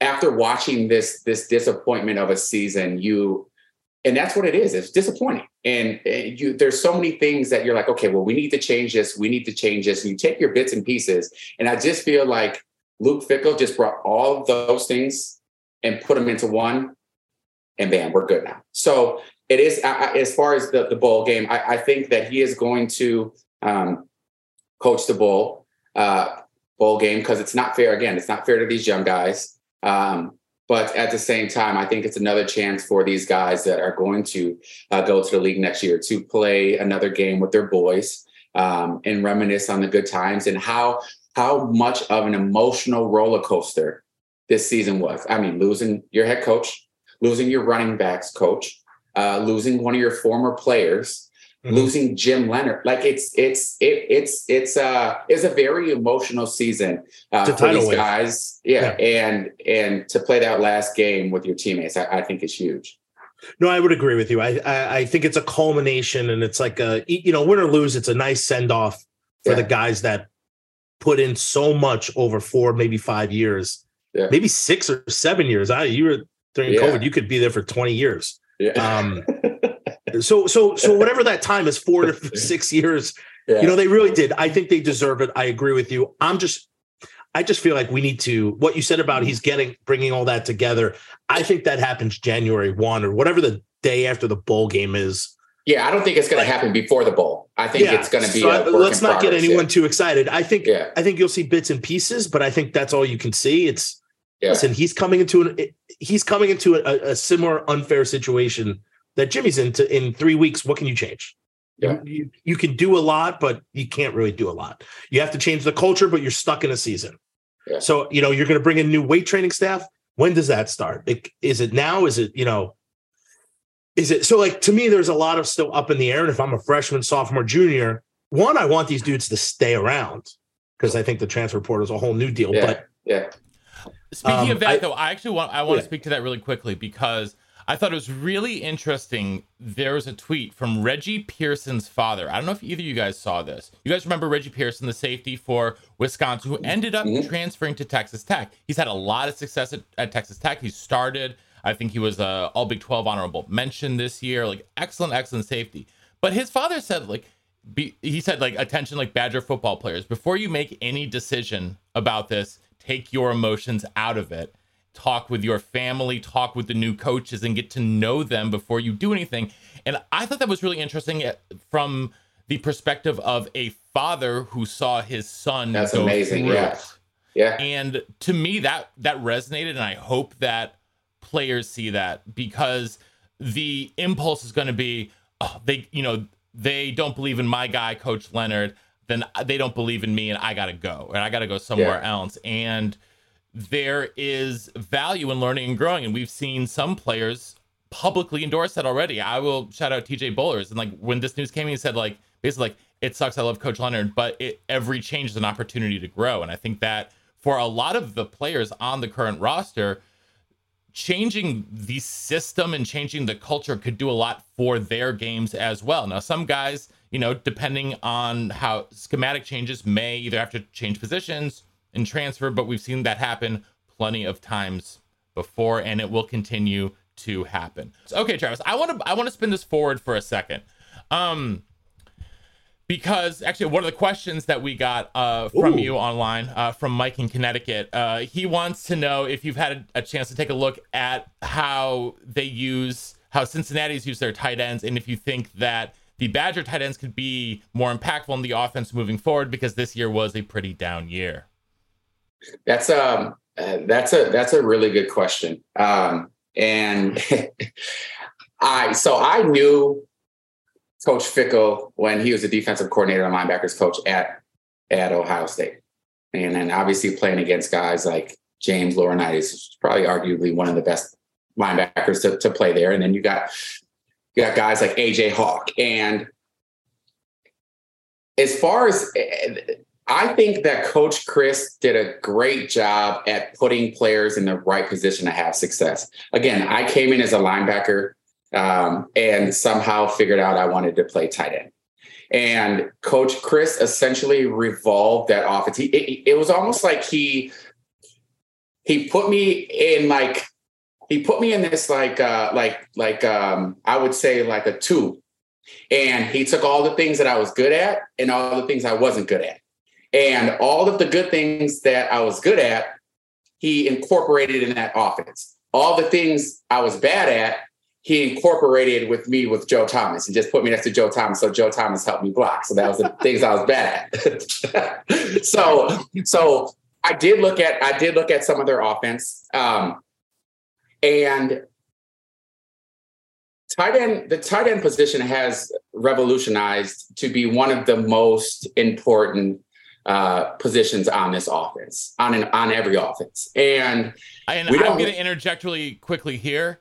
after watching this this disappointment of a season, you and that's what it is. It's disappointing, and, you there's so many things that you're like, okay, well, we need to change this. We need to change this. And you take your bits and pieces, and I just feel like Luke Fickell just brought all of those things and put them into one, and bam, we're good now. So it is I- as far as the, the bowl game. I, I think that he is going to um, coach the bowl uh, bowl game because it's not fair. Again, it's not fair to these young guys. Um, but at the same time, I think it's another chance for these guys that are going to uh, go to the league next year to play another game with their boys um, and reminisce on the good times and how how much of an emotional roller coaster this season was. I mean, losing your head coach, losing your running backs coach, uh, losing one of your former players, Mhm. losing Jim Leonhard. Like it's it's it, it's it's uh it's a very emotional season uh, a for these guys. Yeah, and and to play that last game with your teammates, I, I think is huge. No, I would agree with you. I, I I think it's a culmination, and it's like a you know win or lose. It's a nice send off for the guys that put in so much over four, maybe five years, Yeah. maybe six or seven years. I you were during Yeah. COVID, you could be there for twenty years. Yeah. Um, so so so whatever that time is, four to six years. yeah. You know, they really did. I think they deserve it. I agree with you. I'm just, I just feel like we need to. What you said about he's getting bringing all that together. I think that happens January one or whatever the day after the bowl game is. yeah, I don't think it's going to happen before the bowl. I think it's going to be. So let's not get anyone yeah. too excited. I think. Yeah. I think you'll see bits and pieces, but I think that's all you can see. It's Yeah. listen. He's coming into an. He's coming into a, a similar unfair situation that Jimmy's into in three weeks. What can you change? Yeah. You, you, you can do a lot, but you can't really do a lot. You have to change the culture, but you're stuck in a season. Yeah. So, you know, you're going to bring in new weight training staff. When does that start? It- Is it now? Is it, you know, is it so like to me, there's a lot of still up in the air. And if I'm a freshman, sophomore, junior, one, I want these dudes to stay around because I think the transfer portal is a whole new deal. Yeah. But Yeah. Speaking Um, of that, I- though, I actually want I want Yeah. to speak to that really quickly because I thought it was really interesting. There was a tweet from Reggie Pearson's father. I don't know if either of you guys saw this. You guys remember Reggie Pearson, the safety for Wisconsin, who ended up Mhm. transferring to Texas Tech. He's had a lot of success at, at Texas Tech. He started. I think he was a All Big Twelve honorable mention this year. Like excellent, excellent safety. But his father said like be, he said like attention like badger football players before you make any decision about this take your emotions out of it talk with your family talk with the new coaches and get to know them before you do anything and i thought that was really interesting eh, from the perspective of a father who saw his son That's amazing, through yeah. Yeah. And to me, that that resonated, and I hope that players see that because the impulse is going to be, oh, they, you know, they don't believe in my guy, Coach Leonhard. Then they don't believe in me, and I got to go, and I got to go somewhere else. And there is value in learning and growing, and we've seen some players publicly endorse that already. I will shout out TJ Bollers, and like when this news came, he said like basically like it sucks. I love Coach Leonhard, but it, every change is an opportunity to grow, and I think that for a lot of the players on the current roster, changing the system and changing the culture could do a lot for their games as well. Now, some guys, you know, depending on how schematic changes, may either have to change positions and transfer, but we've seen that happen plenty of times before, and it will continue to happen. So, okay, Travis, I want to I want to spin this forward for a second. Um, because actually one of the questions that we got uh, from Ooh. you online uh, from mike in connecticut uh, he wants to know if you've had a, a chance to take a look at how they use how cincinnati's use their tight ends and if you think that the badger tight ends could be more impactful in the offense moving forward because this year was a pretty down year That's um that's a that's a really good question. Um, and I so I knew Coach Fickell when he was the defensive coordinator and linebackers coach at at Ohio State, and then obviously playing against guys like James Laurinaitis, probably arguably one of the best linebackers to, to play there, and then you got you got guys like AJ Hawk, and as far as I think that Coach Chryst did a great job at putting players in the right position to have success. Again, I came in as a linebacker um, and somehow figured out I wanted to play tight end. And Coach Chryst essentially revolved that offense. He, it, it was almost like he he put me in like he put me in this like uh like like um I would say like a tube. And he took all the things that I was good at and all the things I wasn't good at. And all of the good things that I was good at, he incorporated in that offense. All the things I was bad at, he incorporated with me with Joe Thomas and just put me next to Joe Thomas. So Joe Thomas helped me block. So that was the things I was bad at. so so I did look at I did look at some of their offense. Um, and tight end, the tight end position has revolutionized to be one of the most important uh, positions on this offense, on an, on every offense. And, and I'm going to interject really quickly here.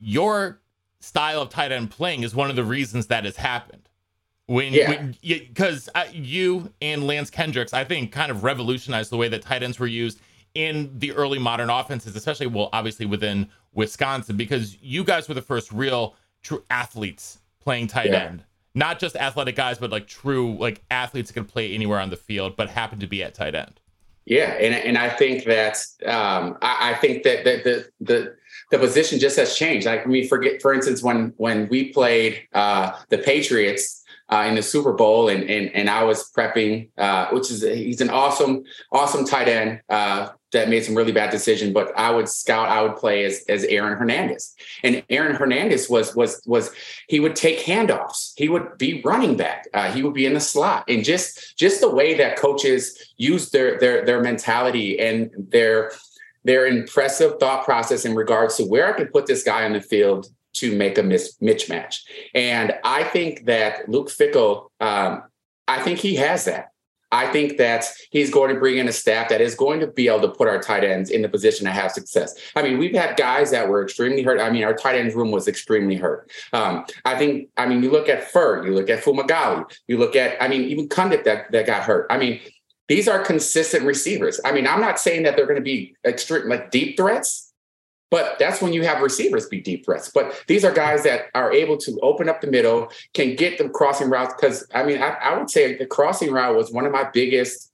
Your style of tight end playing is one of the reasons that has happened. When, because uh, you and Lance Kendricks, I think, kind of revolutionized the way that tight ends were used in the early modern offenses, especially, well, obviously within Wisconsin, because you guys were the first real true athletes playing tight yeah. end. Not just athletic guys, but like true like athletes that can play anywhere on the field, but happen to be at tight end. Yeah, and and I think that um, I, I, think that the, the the the position just has changed. Like I mean, forget for instance when when we played uh, the Patriots uh, in the Super Bowl, and and and I was prepping, uh, which is he's an awesome awesome tight end. That made some really bad decisions, but I would scout, I would play as as Aaron Hernandez. And Aaron Hernandez was was was he would take handoffs. He would be running back. Uh, he would be in the slot. And just just the way that coaches use their their their mentality and their their impressive thought process in regards to where I can put this guy on the field to make a mis- mismatch. And I think that Luke Fickell, um, I think he has that. I think that he's going to bring in a staff that is going to be able to put our tight ends in the position to have success. I mean, we've had guys that were extremely hurt. I mean, our tight ends room was extremely hurt. Um, I think, I mean, you look at Fur, you look at Fumagalli, you look at, I mean, even Cundiff that, that got hurt. I mean, these are consistent receivers. I mean, I'm not saying that they're going to be extreme, like deep threats, but that's when you have receivers be deep threats. But these are guys that are able to open up the middle, can get the crossing routes. Because I mean, I, I, would say the crossing route was one of my biggest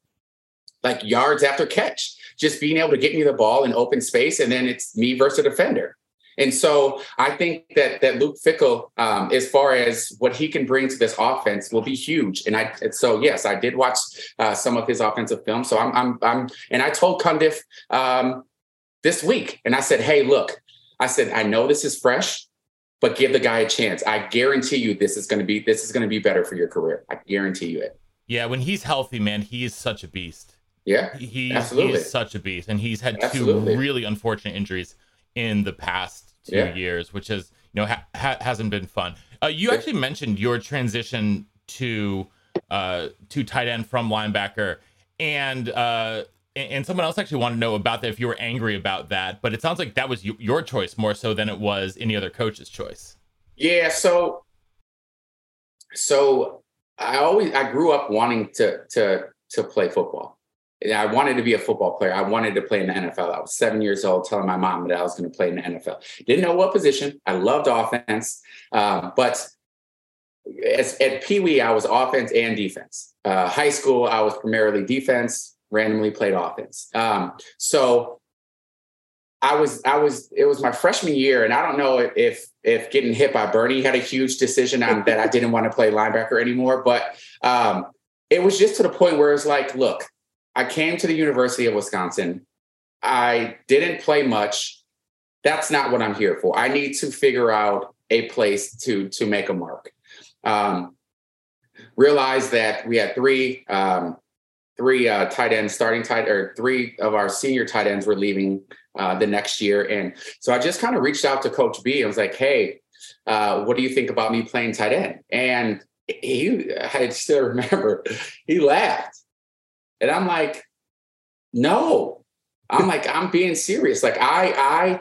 like yards after catch. Just being able to get me the ball in open space, and then it's me versus a defender. And so I think that that Luke Fickell, um, as far as what he can bring to this offense, will be huge. And I so yes, I did watch uh, some of his offensive film. So I'm I'm I'm and I told Cundiff um, this week. And I said, hey, look, I said, I know this is fresh, but give the guy a chance. I guarantee you this is going to be this is going to be better for your career. I guarantee you it. Yeah, when he's healthy, man, he is such a beast. Yeah, he, absolutely. he is such a beast, and he's had absolutely. two really unfortunate injuries in the past two yeah. years, which has you know ha- ha- hasn't been fun. Uh, you actually mentioned your transition to uh, to tight end from linebacker, and uh, and someone else actually wanted to know about that if you were angry about that but it sounds like that was your choice more so than it was any other coach's choice. Yeah so so i always i grew up wanting to to to play football. And i wanted to be a football player. I wanted to play in the nfl i was seven years old telling my mom that i was going to play in the nfl didn't know what position. I loved offense um, but as, at Pee Wee, I was offense and defense. Uh, high school, I was primarily defense randomly played offense. Um, so I was I was it was my freshman year, and I don't know if if getting hit by Bernie had a huge decision on that I didn't want to play linebacker anymore, but um, it was just to the point where it's like, look, I came to the University of Wisconsin. I didn't play much. That's not what I'm here for. I need to figure out a place to to make a mark. Um, realized that we had three um, three uh, tight ends, starting tight or three of our senior tight ends were leaving uh, the next year, and so I just kind of reached out to Coach B and was like, "Hey, uh, what do you think about me playing tight end?" And he, I still remember, he laughed, and I'm like, "No." I'm like, I'm being serious. Like I, I,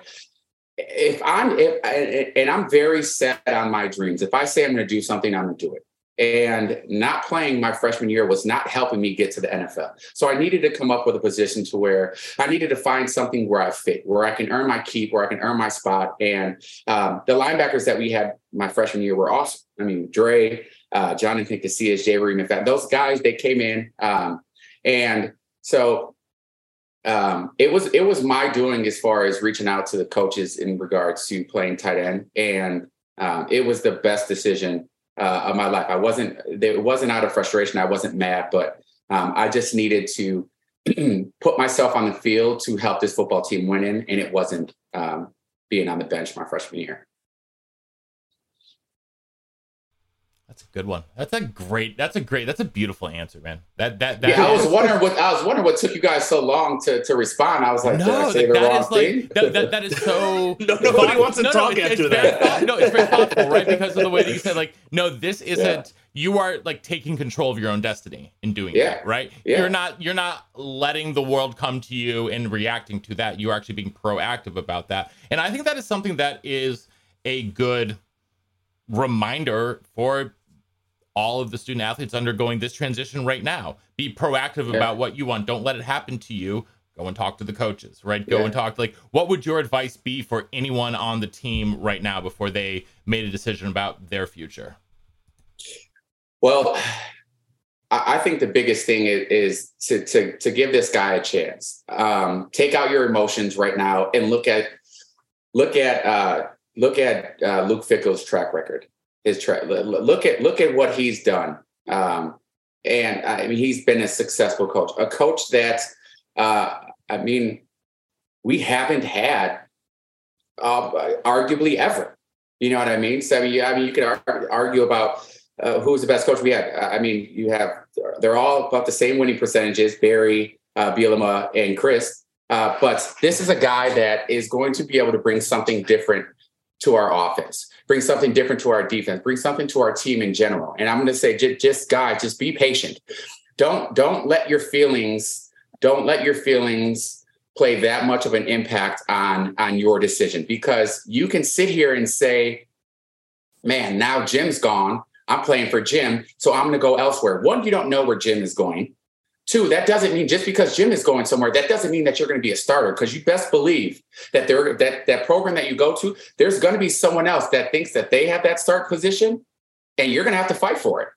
if I'm, if, and I'm very set on my dreams. If I say I'm going to do something, I'm going to do it. And not playing my freshman year was not helping me get to the NFL. So I needed to come up with a position to where I needed to find something where I fit, where I can earn my keep, where I can earn my spot. And um, the linebackers that we had my freshman year were awesome. I mean, Dre, uh, Jonathan Casillas, Jay Reem, in those guys they came in, um, and so um, it was it was my doing as far as reaching out to the coaches in regards to playing tight end, and um, it was the best decision uh, of my life. I wasn't it wasn't out of frustration. I wasn't mad, but um, I just needed to put myself on the field to help this football team win in, and it wasn't um, being on the bench my freshman year. Good one. That's a great. That's a great. That's a beautiful answer, man. That that that. Yeah, I was wondering what I was wondering what took you guys so long to to respond. I was like, did I No, say the that wrong is thing? like that, that, that is so. No, nobody wants to no, talk it's, after it's very that. thought- no, it's very thoughtful, right? Because of the way that you said, like, no, this isn't. Yeah. You are like taking control of your own destiny in doing Yeah. that, right? Yeah. You're not. You're not letting the world come to you and reacting to that. You are actually being proactive about that, and I think that is something that is a good reminder for all of the student athletes undergoing this transition right now. Be proactive Yeah. about what you want. Don't let it happen to you. Go and talk to the coaches, right? Go Yeah. and talk like what would your advice be for anyone on the team right now before they made a decision about their future? Well, I think the biggest thing is, is to, to to give this guy a chance. Um, take out your emotions right now and look at look at uh, look at uh, Luke Fickell's track record. His track look at look at what he's done. Um, and I mean, he's been a successful coach, a coach that uh, I mean, we haven't had uh, arguably ever. You know what I mean? So I mean, yeah, I mean, you could ar- argue about uh, who's the best coach we had. I mean, you have they're all about the same winning percentages: Barry, uh, Bielema, and Chryst. Uh, but this is a guy that is going to be able to bring something different to our offense, bring something different to our defense, bring something to our team in general. And I'm going to say, just, just guy, just be patient. Don't don't let your feelings don't let your feelings play that much of an impact on on your decision because you can sit here and say, man, now Jim's gone. I'm playing for Jim, so I'm going to go elsewhere. One, you don't know where Jim is going. Two, that doesn't mean just because Jim is going somewhere, that doesn't mean that you're going to be a starter. Because you best believe that there that that program that you go to, there's going to be someone else that thinks that they have that start position, and you're going to have to fight for it.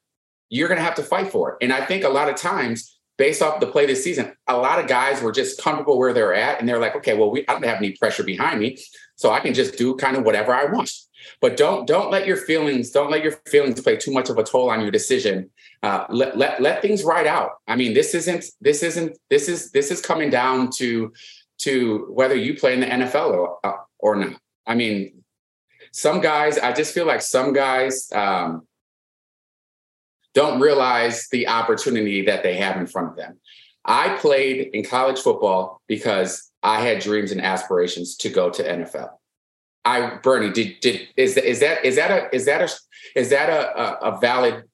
You're going to have to fight for it. And I think a lot of times, based off the play this season, a lot of guys were just comfortable where they're at, and they're like, okay, well, we, I don't have any pressure behind me, so I can just do kind of whatever I want. But don't don't let your feelings don't let your feelings play too much of a toll on your decision. Uh, let let let things ride out. I mean, this isn't this isn't this is this is coming down to to whether you play in the NFL or uh, or not. I mean, some guys. I just feel like some guys um, don't realize the opportunity that they have in front of them. I played in college football because I had dreams and aspirations to go to NFL. I Bernie, did did is is that is that a is that a is that a a, a valid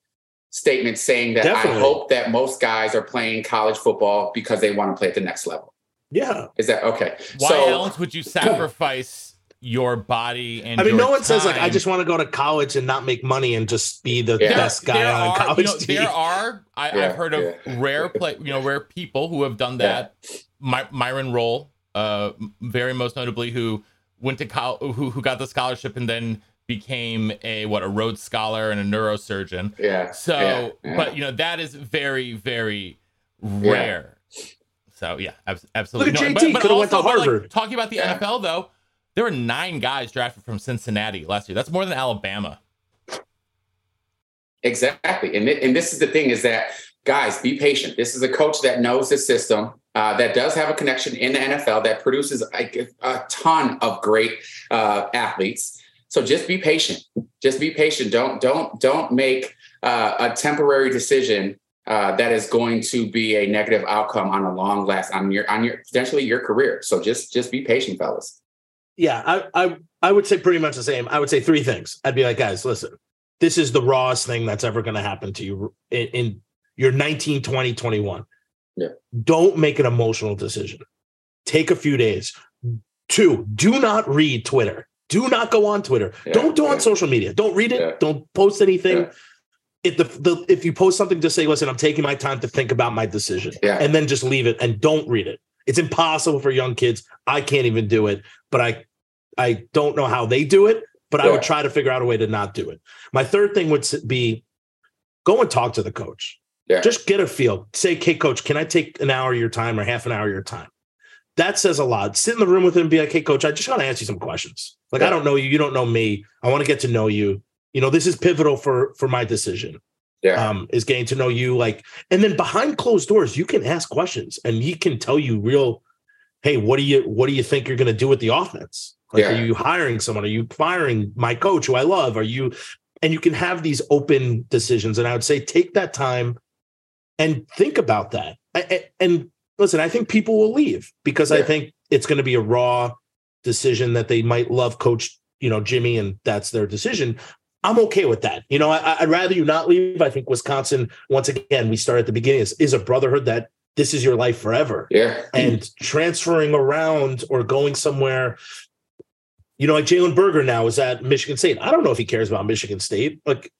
statement saying that Definitely. I hope that most guys are playing college football because they want to play at the next level? Yeah. Is that okay? Why so else would you sacrifice your body and I mean, your no one says like I just want to go to college and not make money and just be the Yeah. best guy on are, college you know, team. There are. I, Yeah, I've heard of yeah. rare play. You know, rare people who have done that. My, Myron Rolle, uh, very most notably, who went to college, who who got the scholarship and then became a what a Rhodes Scholar and a neurosurgeon. yeah. So, yeah, yeah. but you know that is very very rare. So yeah, abs- absolutely. Look at No, JT, but- but coulda went to also, but, like, Harvard. talking about the Yeah. NFL though, there were nine guys drafted from Cincinnati last year. That's more than Alabama. Exactly. And, th- and this is the thing is that, guys, be patient. This is a coach that knows the system, uh, that does have a connection in the NFL, that produces a, a ton of great uh, athletes. So just be patient. Just be patient. Don't don't don't make uh, a temporary decision uh, that is going to be a negative outcome on a long last on your on your potentially your career. So just just be patient, fellas. yeah, I, I I would say pretty much the same. I would say three things. I'd be like, guys, listen, this is the rawest thing that's ever going to happen to you in, in your 19, 20, 21. Yeah. Don't make an emotional decision. Take a few days. Two, do not read Twitter. Do not go on Twitter. Yeah, Don't go yeah. on social media. Don't read it. Yeah. Don't post anything. If the, the if you post something, just say, "Listen, I'm taking my time to think about my decision," Yeah. and then just leave it and don't read it. It's impossible for young kids. I can't even do it, but I I don't know how they do it. But I would try to figure out a way to not do it. My third thing would be go and talk to the coach. Yeah. Just get a feel. Say, "Hey, coach, can I take an hour of your time or half an hour of your time?" That says a lot. Sit in the room with him and be like, "Hey, coach, I just want to ask you some questions. Like, I don't know you. You don't know me. I want to get to know you. You know, this is pivotal for for my decision." Yeah. um, is getting to know you like and then behind closed doors you can ask questions and he can tell you real hey what do you what do you think you're going to do with the offense like Yeah. are you hiring someone are you firing my coach who i love are you and you can have these open decisions and i would say take that time and think about that I- and listen i think people will leave because i think it's going to be a raw decision that they might love coach you know jimmy and that's their decision I'm okay with that. You know, I, I'd rather you not leave. I think Wisconsin, once again, we start at the beginning, is, is a brotherhood that this is your life forever. yeah. And transferring around or going somewhere, you know, like Jalen Berger now is at Michigan State. I don't know if he cares about Michigan State. Like,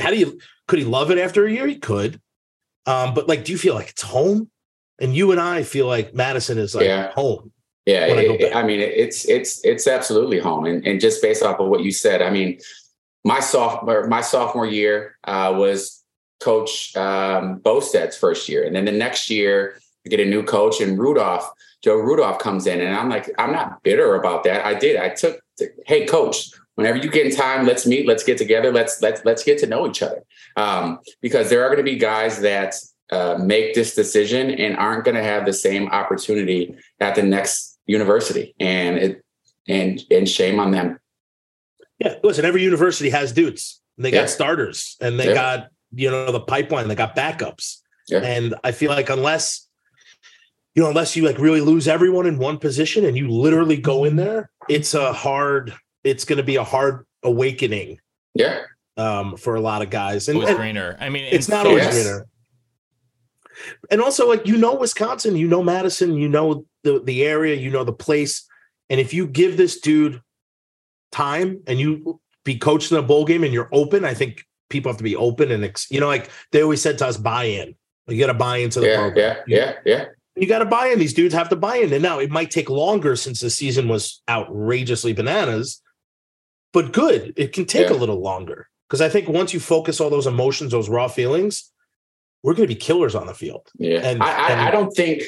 how do you, could he love it after a year? He could. Um, but like, do you feel like it's home? And you and I feel like Madison is like Yeah. home. Yeah, I it- I mean, it's it's it's absolutely home, and and just based off of what you said, I mean, my sophomore my sophomore year uh, was Coach um, Bostad's first year, and then the next year we get a new coach, and Rudolph Joe Rudolph comes in, and I'm like, I'm not bitter about that. I did. I took, hey, coach, whenever you get in time, let's meet, let's get together, let's let's let's get to know each other, um, because there are going to be guys that uh, make this decision and aren't going to have the same opportunity at the next university, and it and and shame on them. Yeah, listen, every university has dudes. They got Yeah. starters and they Yeah. got, you know, the pipeline, they got backups. Yeah. And I feel like unless, you know, unless you like really lose everyone in one position and you literally go in there, it's a hard, it's going to be a hard awakening Yeah, um, for a lot of guys. And, Always and greener. I mean, it's not so- always Yes. greener. And also, like you know, Wisconsin, you know Madison, you know the the area, you know the place, and if you give this dude time and you be coached in a bowl game and you're open, I think people have to be open and you know, like they always said to us, buy in. You got to buy into the yeah, program. yeah, yeah, yeah. You got to buy in. These dudes have to buy in. And now it might take longer since the season was outrageously bananas, but good. It can take a little longer because I think once you focus all those emotions, those raw feelings, we're going to be killers on the field. Yeah, And- I, I, and- I don't think,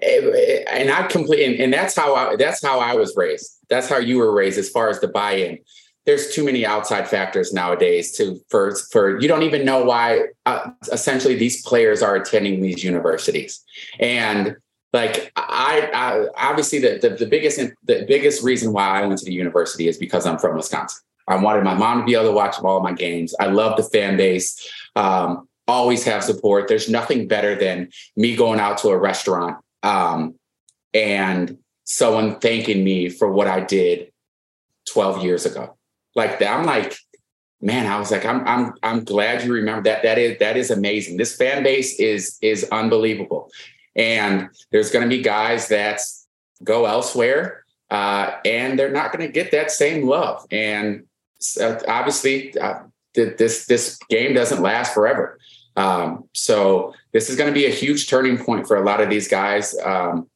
eh, and I complete, and, and that's how I that's how I was raised. That's how you were raised, as far as the buy-in. There's too many outside factors nowadays to for for you don't even know why. Uh, essentially, these players are attending these universities, and like I, I obviously the, the the biggest the biggest reason why I went to the university is because I'm from Wisconsin. I wanted my mom to be able to watch all my games. I love the fan base. Um, always have support. There's nothing better than me going out to a restaurant um, and someone thanking me for what I did 12 years ago. Like that, I'm like, man, I was like, I'm I'm I'm glad you remember that. That is that is amazing. This fan base is is unbelievable. And there's gonna be guys that go elsewhere uh, and they're not gonna get that same love. And uh, obviously uh, this this game doesn't last forever. Um, so this is going to be a huge turning point for a lot of these guys. Um,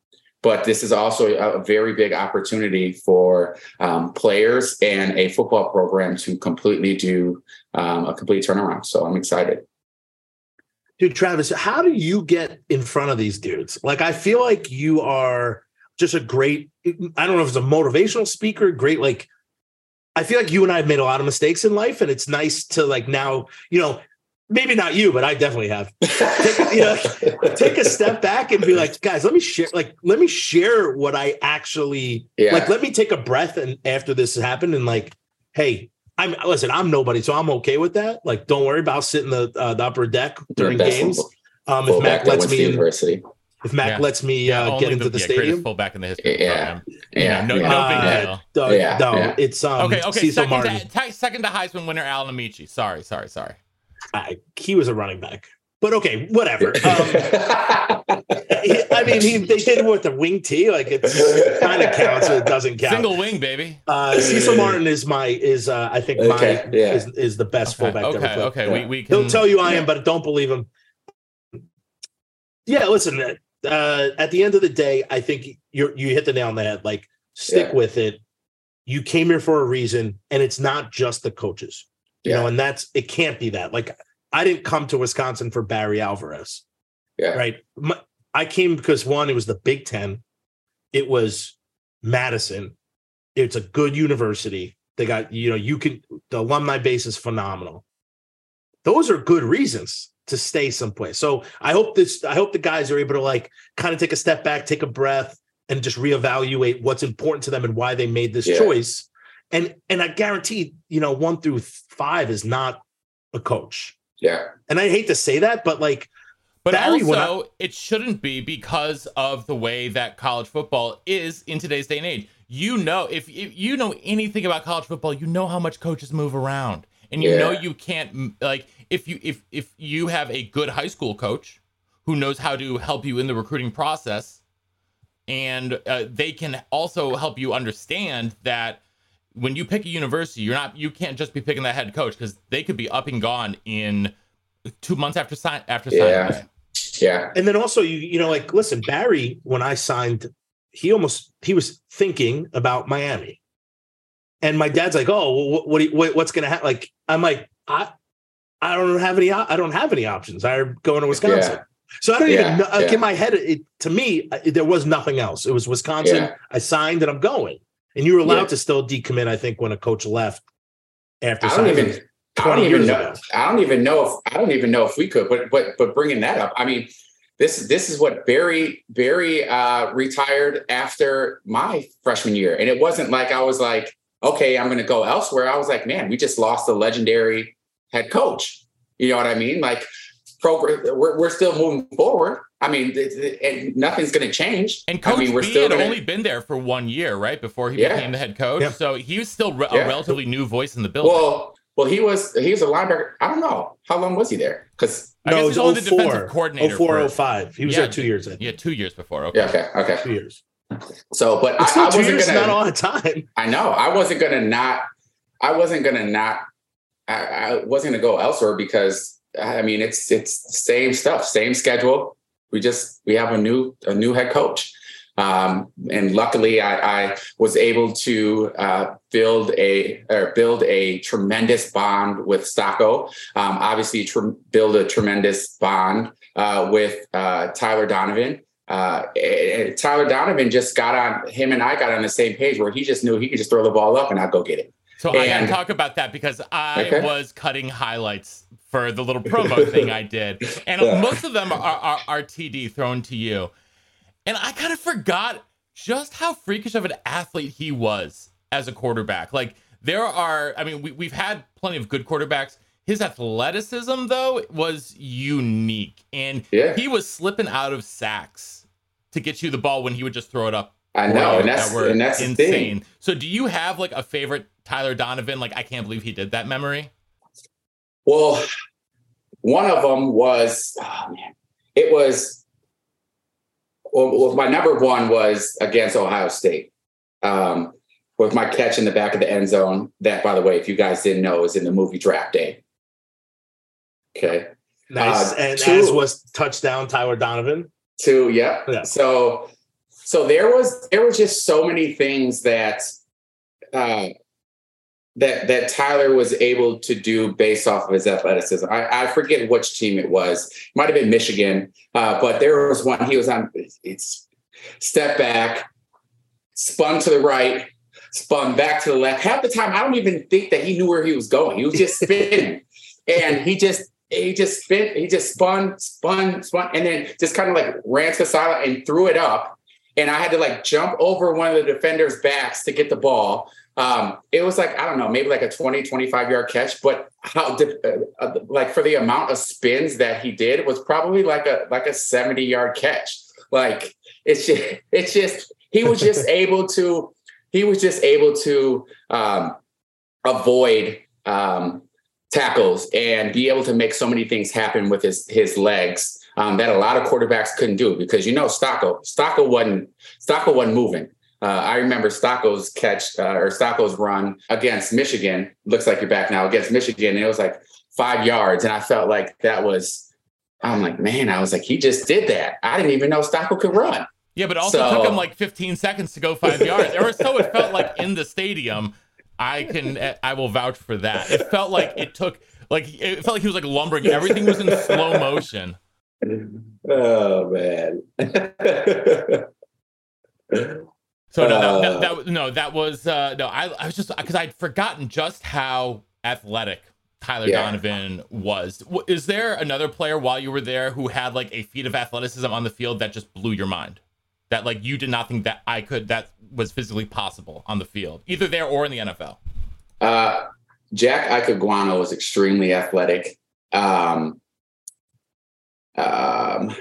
but this is also a very big opportunity for um, players and a football program to completely do um, a complete turnaround. So I'm excited. Dude, Travis, how do you get in front of these dudes? Like, I feel like you are just a great, I don't know if it's a motivational speaker, great, like, I feel like you and I have made a lot of mistakes in life, and it's nice to like now, you know, maybe not you, but I definitely have. Take, you know, take a step back and be like, guys, let me share, like, let me share what I actually Yeah. like. Let me take a breath and after this happened, and like, hey, I'm listen, I'm nobody, so I'm okay with that. Like, don't worry about sitting the uh, the upper deck during games. Um, if Mac lets went to me in, university. if Mac Yeah. lets me uh, only get into the, yeah, greatest stadium, fullback in the history Yeah. program. Yeah, no, yeah. no big Uh, deal. no, Yeah, no, yeah. it's um, Okay, okay. Cecil Second to, ti- second to Heisman winner Alan Ameche. Sorry, sorry, sorry. I- he was a running back, but okay, whatever. Um, he- I mean, he, they did it with the wing tee. Like it's, it kind of counts. It doesn't count. Single wing, baby. Uh, Cecil Martin is my is uh, I think Okay, my yeah. is, is the best Okay, fullback. to ever okay, play. okay. We, we He'll tell you I am, but don't believe him. Yeah, listen. Uh, at the end of the day, I think you you hit the nail on the head. Like, stick Yeah. with it. You came here for a reason, and it's not just the coaches. You Yeah. know, and that's it. Can't be that. Like, I didn't come to Wisconsin for Barry Alvarez. Yeah. Right. My, I came because one, it was the Big Ten. It was Madison. It's a good university. They got, you know, you can, the alumni base is phenomenal. Those are good reasons to stay someplace. So I hope this, I hope the guys are able to like kind of take a step back, take a breath, and just reevaluate what's important to them and why they made this Yeah. choice. And and I guarantee, you know, one through five is not a coach. Yeah. And I hate to say that, but like But Barry, when also, it shouldn't be because of the way that college football is in today's day and age. You know, if, if you know anything about college football, you know how much coaches move around, and you know you can't like if you if if you have a good high school coach who knows how to help you in the recruiting process, and uh, they can also help you understand that when you pick a university, you're not you can't just be picking that head coach because they could be up and gone in two months after sign after signing. Yeah. day. Yeah. and then also you you know like listen barry when i signed he almost he was thinking about miami and my dad's like oh well, what, what, do you- what what's gonna happen like i'm like i i don't have any i don't have any options i'm going to wisconsin Yeah. so i don't Yeah, even know like yeah. in my head it, to me I- there was nothing else it was wisconsin Yeah. i signed and i'm going and you were allowed Yeah. to still decommit i think when a coach left after I don't even. I don't even know. ago. I don't even know if I don't even know if we could. But but but bringing that up, I mean, this this is what Barry Barry uh, retired after my freshman year, and it wasn't like I was like, okay, I'm going to go elsewhere. I was like, man, we just lost a legendary head coach. You know what I mean? Like, program, we're we're still moving forward. I mean, it, it- and nothing's going to change. And Coach I mean, we're B still had gonna, only been there for one year, right, before he Yeah. became the head coach. Yeah. So he was still re- Yeah. a relatively new voice in the building. Well, well, he was he was a linebacker. I don't know how long was he there because I guess no, he's only was the defensive 04, coordinator 04, for- 05. He was Yeah, there two years. I think. yeah, two years before. Okay. yeah, okay, okay. Two years. So, but It's I, I not two wasn't years, gonna. not a lot of time. I know I wasn't gonna not. I wasn't gonna not. I, I wasn't gonna go elsewhere because I mean it's it's the same stuff, same schedule. We just we have a new a new head coach, um, and luckily I, I was able to uh, build a or build a tremendous bond with Stocco. Um, obviously, tr- build a tremendous bond uh, with uh, Tyler Donovan uh, Tyler Donovan just got on him and I got on the same page where he just knew he could just throw the ball up and I'd go get it. So I got to talk about that because I Okay. was cutting highlights for the little promo thing I did, and Yeah. most of them are, are, are TD thrown to you, and I kind of forgot just how freakish of an athlete he was as a quarterback. Like there are, I mean, we, we've had plenty of good quarterbacks. His athleticism, though, was unique, and Yeah. he was slipping out of sacks to get you the ball when he would just throw it up I know, and that's that and that's thing. So do you have like a favorite Tyler Donovan? Like I can't believe he did that memory. Well, one of them was oh man, it was well, my number one was against Ohio State. Um, with my catch in the back of the end zone. That, by the way, if you guys didn't know, is in the movie Draft Day. Okay. Nice. Uh, and two- as was touchdown Tyler Donovan. Two, yeah. Yeah. So, so there was there were just so many things that uh, that that Tyler was able to do based off of his athleticism. I, I forget which team it was. Might have been Michigan, uh, but there was one he was on. It's step back, spun to the right, spun back to the left. Half the time, I don't even think that he knew where he was going. He was just spinning, and he just he just spin, he just spun, spun, spun, and then just kind of like ran to the sideline and threw it up. And I had to like jump over one of the defenders' backs to get the ball. Um, it was like, I don't know, maybe like a 20, 25 yard catch, but how did, uh, uh, like for the amount of spins that he did was probably like a, like a 70 yard catch. Like it's just, it's just, he was just able to, he was just able to, um, avoid, um, tackles and be able to make so many things happen with his his legs um, that a lot of quarterbacks couldn't do because you know Stocco Stocco wasn't Stocco wasn't moving. Uh, I remember Stocco's catch uh, or Stocco's run against Michigan. Looks like you're back now against Michigan. And it was like five yards, and I felt like that was. I'm like, man, I was like, he just did that. I didn't even know Stocco could run. Yeah, but also So- took him like 15 seconds to go five yards, or so it felt like in the stadium. I can, I will vouch for that. It felt like it took, like it felt like he was like lumbering. Everything was in slow motion. Oh man. So no, that, Uh, that, that no, that was uh, no. I, I was just because I'd forgotten just how athletic Tyler Yeah. Donovan was. Is there another player while you were there who had like a feat of athleticism on the field that just blew your mind? That like you did not think that I could that was physically possible on the field, either there or in the NFL. Uh, Jack Ikegwuonu was extremely athletic. Um, um,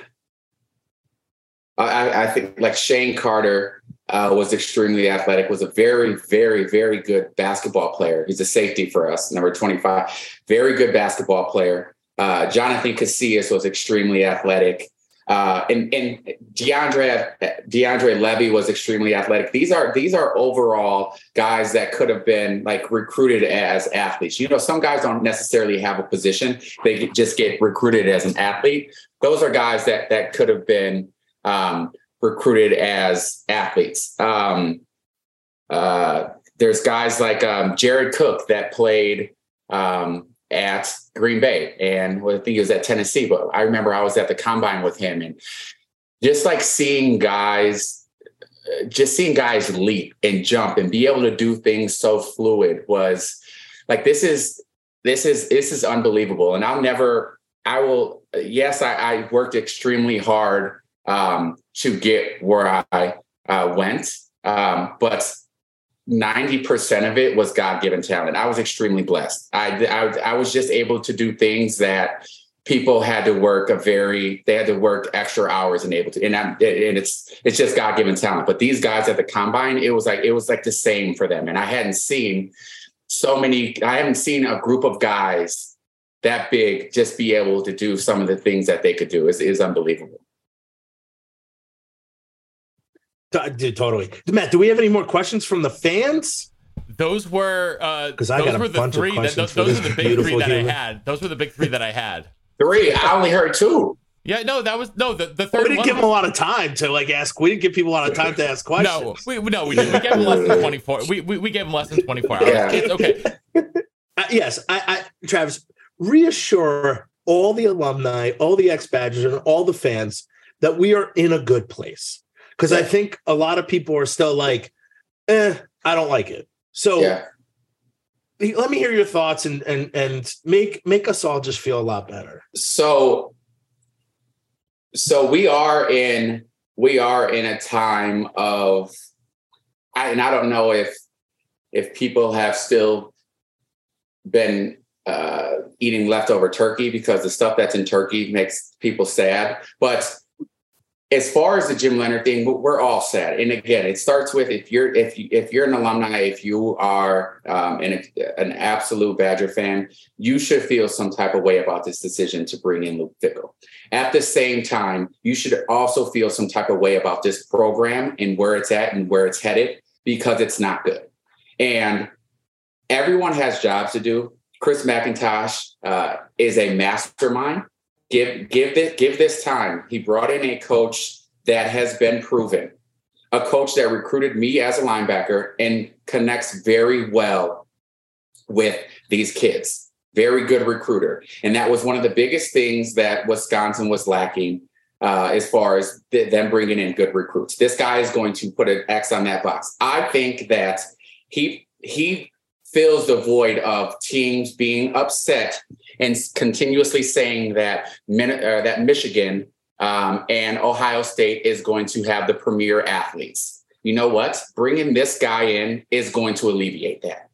I, I think like Shane Carter uh, was extremely athletic, was a very, very, very good basketball player. He's a safety for us, number 25. Very good basketball player. Uh, Jonathan Casillas was extremely athletic. Uh, and and DeAndre DeAndre Levy was extremely athletic. These are these are overall guys that could have been like recruited as athletes. You know, some guys don't necessarily have a position; they just get recruited as an athlete. Those are guys that that could have been um, recruited as athletes. Um, uh, there's guys like um, Jared Cook that played um, at Green Bay, and well, I think he was at Tennessee. But I remember I was at the combine with him, and just like seeing guys, just seeing guys leap and jump and be able to do things so fluid was like this is this is this is unbelievable. And I'll never, I will. Yes, I, I worked extremely hard um, to get where I uh, went, um, but 90% of it was God-given talent. I was extremely blessed. I, I, I was just able to do things that people had to work a very, they had to work extra hours and able to, and, I, and it's, it's just God-given talent. But these guys at the combine, it was like, it was like the same for them. And I hadn't seen so many, I haven't seen a group of guys that big just be able to do some of the things that they could do is, is unbelievable. Dude, totally. Matt, do we have any more questions from the fans? Those were uh 'Cause I those got a were the bunch of three that questions those, those this are the big three that human. I had. Those were the big three that I had. Three, I only heard two. Yeah, no, that was no the, the We didn't one. give them a lot of time to like ask. We didn't give people a lot of time to ask questions. no, we no we didn't. We gave them less than twenty four. We, we we gave them less than twenty four hours. Yeah. It's okay. Uh, yes, I, I, Travis, reassure all the alumni, all the ex badgers, and all the fans that we are in a good place. Because I think a lot of people are still like, eh, I don't like it. So Yeah. let me hear your thoughts and and and make make us all just feel a lot better. so so we are in we are in a time of I, and i don't know if if people have still been uh, eating leftover turkey because the stuff that's in turkey makes people sad but as far as the Jim Leonhard thing, we're all set. And again, it starts with if you're if you, if you're an alumni, if you are um, an an absolute Badger fan, you should feel some type of way about this decision to bring in Luke Fickell. At the same time, you should also feel some type of way about this program and where it's at and where it's headed because it's not good. And everyone has jobs to do. Chris McIntosh uh, is a mastermind give give this give this time. He brought in a coach that has been proven, a coach that recruited me as a linebacker and connects very well with these kids. Very good recruiter, and that was one of the biggest things that Wisconsin was lacking uh, as far as th- them bringing in good recruits. This guy is going to put an X on that box. I think that he he fills the void of teams being upset and continuously saying that uh, that Michigan um, and Ohio State is going to have the premier athletes. You know what? Bringing this guy in is going to alleviate that.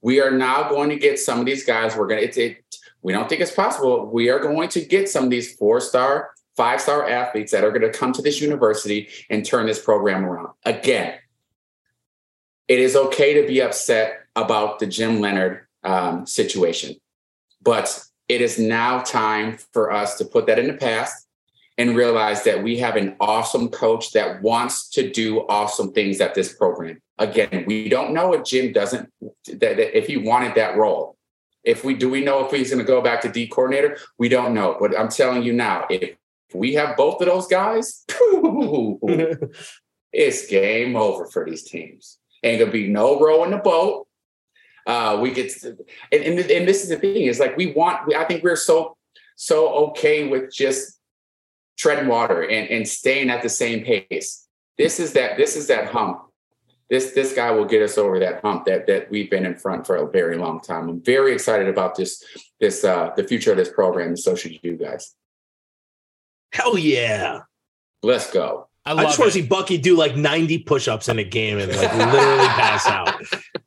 We are now going to get some of these guys. We're. It, we don't think it's possible. We are going to get some of these four star, five star athletes that are going to come to this university and turn this program around. Again, it is okay to be upset about the Jim Leonhard um, situation, but it is now time for us to put that in the past and realize that we have an awesome coach that wants to do awesome things at this program. Again, we don't know if Jim doesn't that, that if he wanted that role. If we do we know if he's going to go back to D coordinator? We don't know. But I'm telling you now, if we have both of those guys, it's game over for these teams. Ain't gonna be no row in the boat. Uh, we get to, and, and and this is the thing is like we want. I think we're so so okay with just treading water and and staying at the same pace. This is that. This is that hump. This this guy will get us over that hump that that we've been in front for a very long time. I'm very excited about this this uh the future of this program, and so should you guys. Hell yeah. Let's go. I, I, love just want to see Bucky do like 90 push-ups in a game and like literally pass out.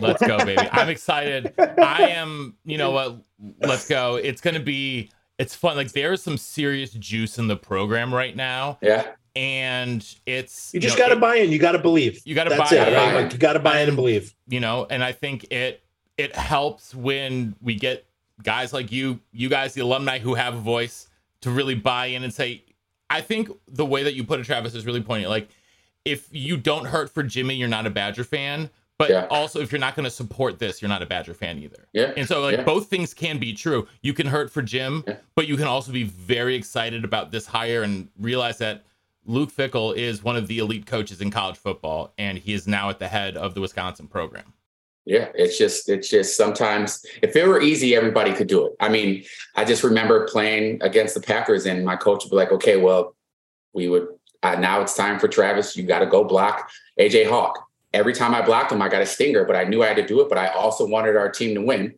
Let's go, baby. I'm excited. I am, you know what? Let's go. It's going to be, it's fun. Like, there's some serious juice in the program right now. Yeah. And it's, You just got to buy in. You got to believe. You gotta That's buy it. in. Right? Like you got to buy in and believe. you know, and I think it, it helps when we get guys like you, you guys, the alumni who have a voice to really buy in and say, I think the way that you put it, Travis, is really poignant. Like, if you don't hurt for Jimmy, you're not a Badger fan. But Yeah. also, if you're not going to support this, you're not a Badger fan either. Yeah. And so, like, Yeah. both things can be true. You can hurt for Jim, Yeah. but you can also be very excited about this hire and realize that Luke Fickell is one of the elite coaches in college football, and he is now at the head of the Wisconsin program. Yeah, it's just it's just sometimes if it were easy, everybody could do it. I mean, I just remember playing against the Packers, and my coach would be like, "Okay, well, we would uh, now it's time for Travis. You got to go block AJ Hawk." Every time I blocked him, I got a stinger, but I knew I had to do it. But I also wanted our team to win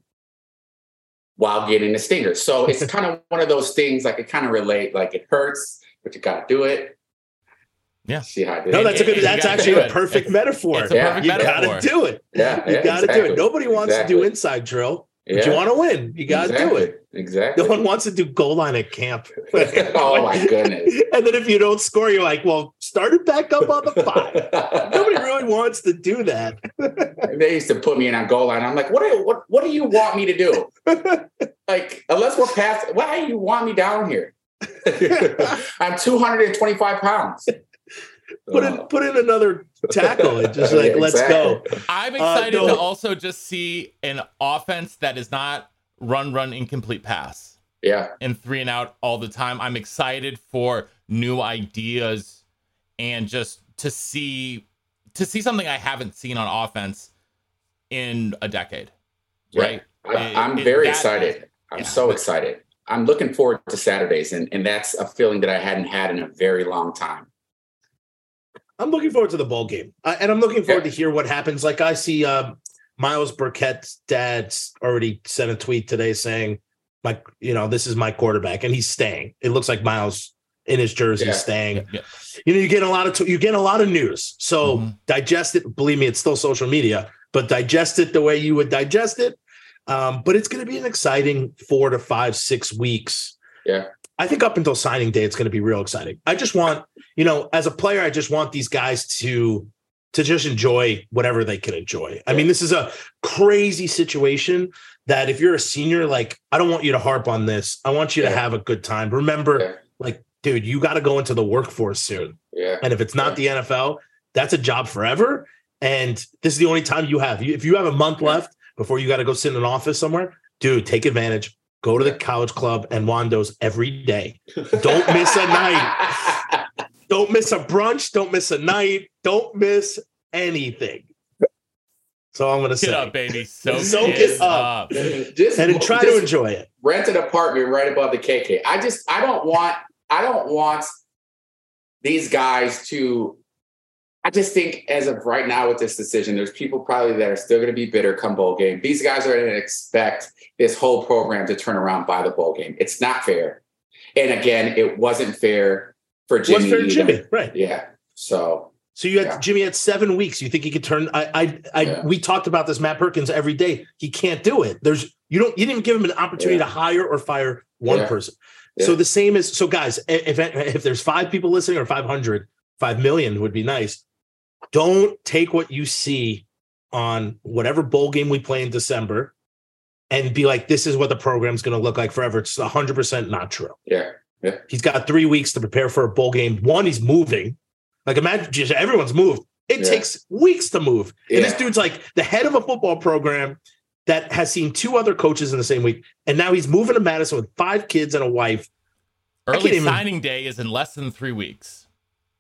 while getting a stinger. So it's kind of one of those things. Like it kind of relate. Like it hurts, but you got to do it. Yeah. See how I did No, it? that's a good. You actually a perfect It's- metaphor. it's a perfect you metaphor. got to do it. yeah, You yeah, got to do it. Nobody wants to do inside drill, but you want to win. You got to do it. Exactly. No one wants to do goal line at camp. oh my goodness. And then if you don't score, you're like, well, start it back up on the five. Nobody really wants to do that. they used to put me in on goal line. I'm like, what do you, what what do you want me to do? like, unless we're past, why do you want me down here? I'm 225 pounds. Put in put in another tackle and just like Yeah, let's go. I'm Uh, excited no. to also just see an offense that is not run, run, incomplete pass Yeah, and three and out all the time. I'm excited for new ideas and just to see to see something I haven't seen on offense in a decade. Yeah. Right? I, It- I'm it- very that- excited. I'm yeah. so excited. I'm looking forward to Saturdays, and, and that's a feeling that I hadn't had in a very long time. I'm looking forward to the bowl game, uh, and I'm looking forward Yeah. to hear what happens. Like I see, um, Myles Burkett's dad's already sent a tweet today saying, "My, you know, this is my quarterback, and he's staying." It looks like Myles in his jersey Yeah. staying. Yeah. You know, you get a lot of t- you get a lot of news, so Mhm. digest it. Believe me, it's still social media, but digest it the way you would digest it. Um, but it's going to be an exciting four to five, six weeks. Yeah. I think up until signing day, it's going to be real exciting. I just want, you know, as a player, I just want these guys to to just enjoy whatever they can enjoy. I mean, this is a crazy situation that if you're a senior, like I don't want you to harp on this. I want you to have a good time. Remember, Yeah. like, dude, you got to go into the workforce soon. Yeah, And if it's not the NFL, that's a job forever. And this is the only time you have. If you have a month left before you got to go sit in an office somewhere, dude, take advantage. Go to the Kollege Klub and Wando's every day. Don't miss a night. Don't miss a brunch. Don't miss a night. Don't miss anything. So I'm going to Get say, up, baby. Soak, Soak it it up. just and try just to enjoy it. rent an apartment right above the KK. I just I don't want I don't want these guys to. I just think as of right now with this decision, there's people probably that are still going to be bitter come bowl game. These guys are going to expect this whole program to turn around by the bowl game. It's not fair. And again, it wasn't fair for Jimmy. What's fair to. Jimmy? Right. Yeah. So So you had Yeah. Jimmy had seven weeks. You think he could turn? I, I, I Yeah. we talked about this. Matt Perkins every day. He can't do it. There's you don't. You didn't even give him an opportunity Yeah. to hire or fire one person. So the same is so guys. If if there's five people listening or 500, 5 million would be nice. Don't take what you see on whatever bowl game we play in December and be like, this is what the program's going to look like forever. It's 100 percent not true. yeah. Yeah. He's got three weeks to prepare for a bowl game. One, he's moving. Like imagine just everyone's moved. It Yeah. takes weeks to move. And this dude's like the head of a football program that has seen two other coaches in the same week. And now he's moving to Madison with five kids and a wife. I can't Early even- signing day is in less than three weeks.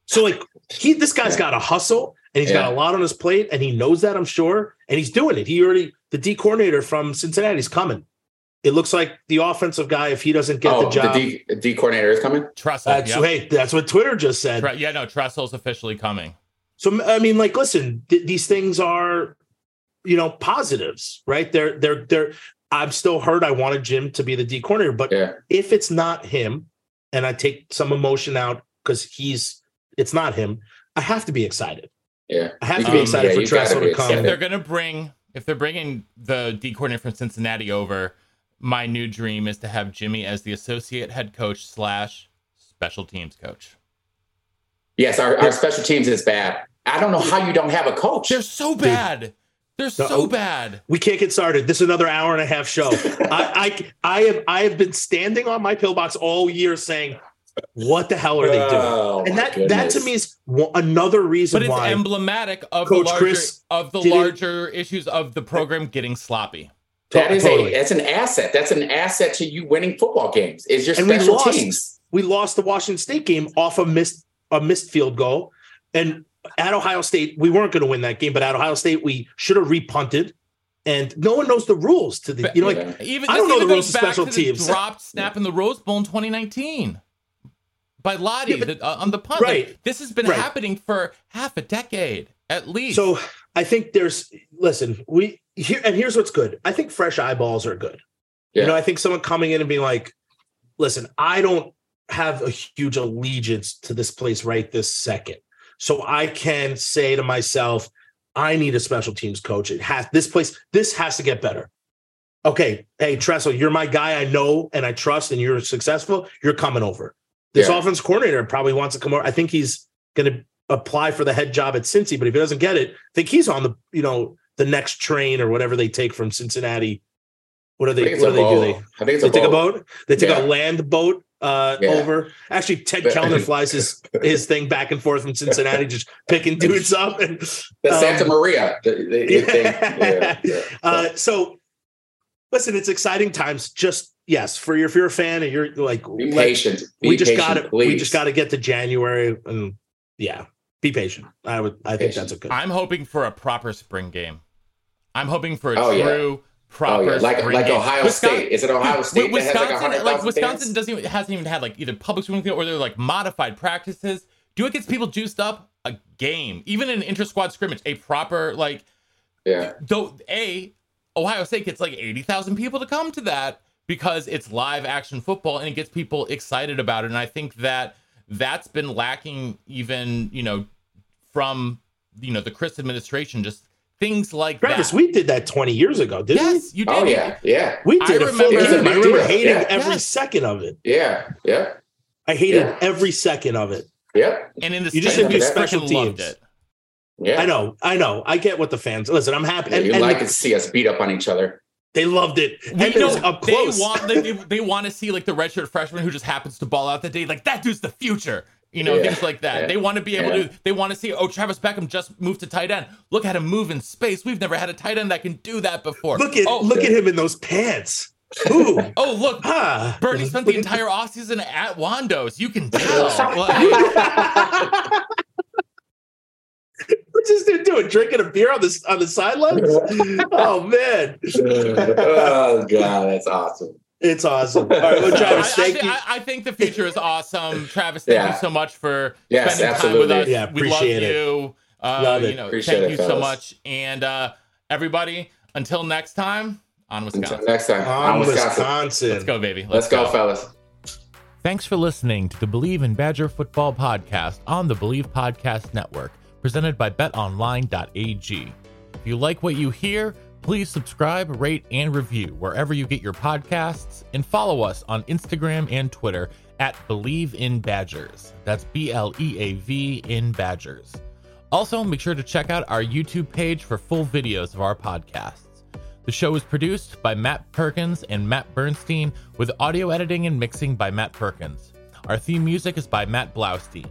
So like he this guy's Yeah. got a hustle and he's got a lot on his plate and he knows that I'm sure and he's doing it. He already the D coordinator from Cincinnati's coming. It looks like the offensive guy if he doesn't get oh, the job. D, D coordinator is coming. Tressel. that's, yep. Hey, that's what Twitter just said. Tre- yeah, no, Tressel's officially coming. So I mean, like, listen, th- these things are, you know, positives, right? They're they're they're. I'm still hurt. I wanted Jim to be the D coordinator, but Yeah. if it's not him, and I take some emotion out because he's, it's not him. I have to be excited. Yeah. I have to be Um, excited yeah, for you gotta Tressel to come. If they're gonna bring, if they're bringing the D coordinator from Cincinnati over, my new dream is to have Jimmy as the associate head coach slash special teams coach. Yes, our, our special teams is bad. I don't know how you don't have a coach. They're so bad. They're No. so bad. We can't get started. This is another hour and a half show. I, I I have I have been standing on my pillbox all year saying, "What the hell are they doing?" Oh, and my that that to me is another reason But it's why. emblematic of Coach the larger Chryst of the didn't- larger issues of the program getting sloppy. That is Totally. a that's an asset. That's an asset to you winning football games. Is your And we special lost. teams. we lost the Washington State game off a missed a missed field goal, and at Ohio State we weren't going to win that game, but at Ohio State we should have repunted, and no one knows the rules to the you know like Even I don't know even the rules of special teams. dropped snap in the Rose Bowl in 2019 by Lotti Yeah, but- the- uh, on the punt. Like, Right. this has been Right. happening for half a decade at least. so. I think there's listen we here and here's what's good. I think fresh eyeballs are good. Yeah. You know, I think someone coming in and being like, listen, I don't have a huge allegiance to this place right this second. So I can say to myself, I need a special teams coach. It has this place, this has to get better. Okay, hey Tressel, you're my guy. I know and I trust, and you're successful. You're coming over. This Yeah. offense coordinator probably wants to come over. I think he's going to apply for the head job at Cincy, but if he doesn't get it, I think he's on the you know the next train or whatever they take from Cincinnati. What I they? What do they do? They I think it's they a take a boat. boat. They take Yeah. a land boat uh, Yeah. over. Actually, Ted Kellner flies his his thing back and forth from Cincinnati, just picking dudes up. And The um, Santa Maria. Yeah. uh, so, listen, it's exciting times. Just yes, for your if you're a fan and you're like, Be let- patient. Be we just got to we just got to get to January and yeah, be patient. I would I think Patient. that's a good. I'm hoping for a proper spring game. I'm hoping for a Oh, yeah. true proper Oh yeah, like like game. Ohio Wisconsin- State. Is it Ohio State Wi- that has like Wisconsin, like Wisconsin fans? doesn't even hasn't even had like either public swimming field or they're like modified practices. Do it gets people juiced up. A game, even an inter squad scrimmage, a proper like Yeah, though a Ohio State gets like eighty thousand people to come to that because it's live action football and it gets people excited about it. And I think that that's been lacking even you know from you know the Chryst administration, just things like Travis, that. we did that 20 years ago, didn't yes, you did. Oh yeah, yeah, we? We I did it full remember- game. It was a I big remember hating Yeah. every Yes. second of it. yeah, yeah, I hated Yeah. every second of it. yeah, And in the You just States, didn't do special freaking loved teams. it. yeah. I know, I know. I get what the fans listen. I'm happy. Yeah, and, you and like to see us beat up on each other. They loved it. We and it was know up they want they, they want to see like the redshirt freshman who just happens to ball out the day like that dude's the future. You know Yeah. things like that. Yeah. They want to be able Yeah. to. They want to see. Oh, Travis Beckum just moved to tight end. Look at him move in space. We've never had a tight end that can do that before. look at oh, look at him in those pants. Ooh, Oh look, ah. Bernie spent the Look at- entire offseason at Wando's. You can tell. Like, What's this dude doing? Drinking a beer on the on the sidelines? oh man, oh god, that's awesome. it's awesome. All right, well, Travis, I, thank thi- you. I- I think the future is awesome. Travis, thank Yeah. you so much for Yes, spending time with us. Yeah, we love appreciate it. you. Uh, Love it. You know, Appreciate thank it, you so much. And uh, everybody, until next time, on Wisconsin. Until next time, on on Wisconsin. Wisconsin. Let's go, baby. Let's go, fellas. Thanks for listening to the Bleav in Badger Football podcast on the Bleav Podcast Network, presented by betonline.ag. If you like what you hear, please subscribe, rate, and review wherever you get your podcasts, and follow us on Instagram and Twitter at Bleav in Badgers. That's B L E A V in Badgers. Also, make sure to check out our YouTube page for full videos of our podcasts. The show is produced by Matt Perkins and Matt Bernstein, with audio editing and mixing by Matt Perkins. Our theme music is by Matt Blaustein.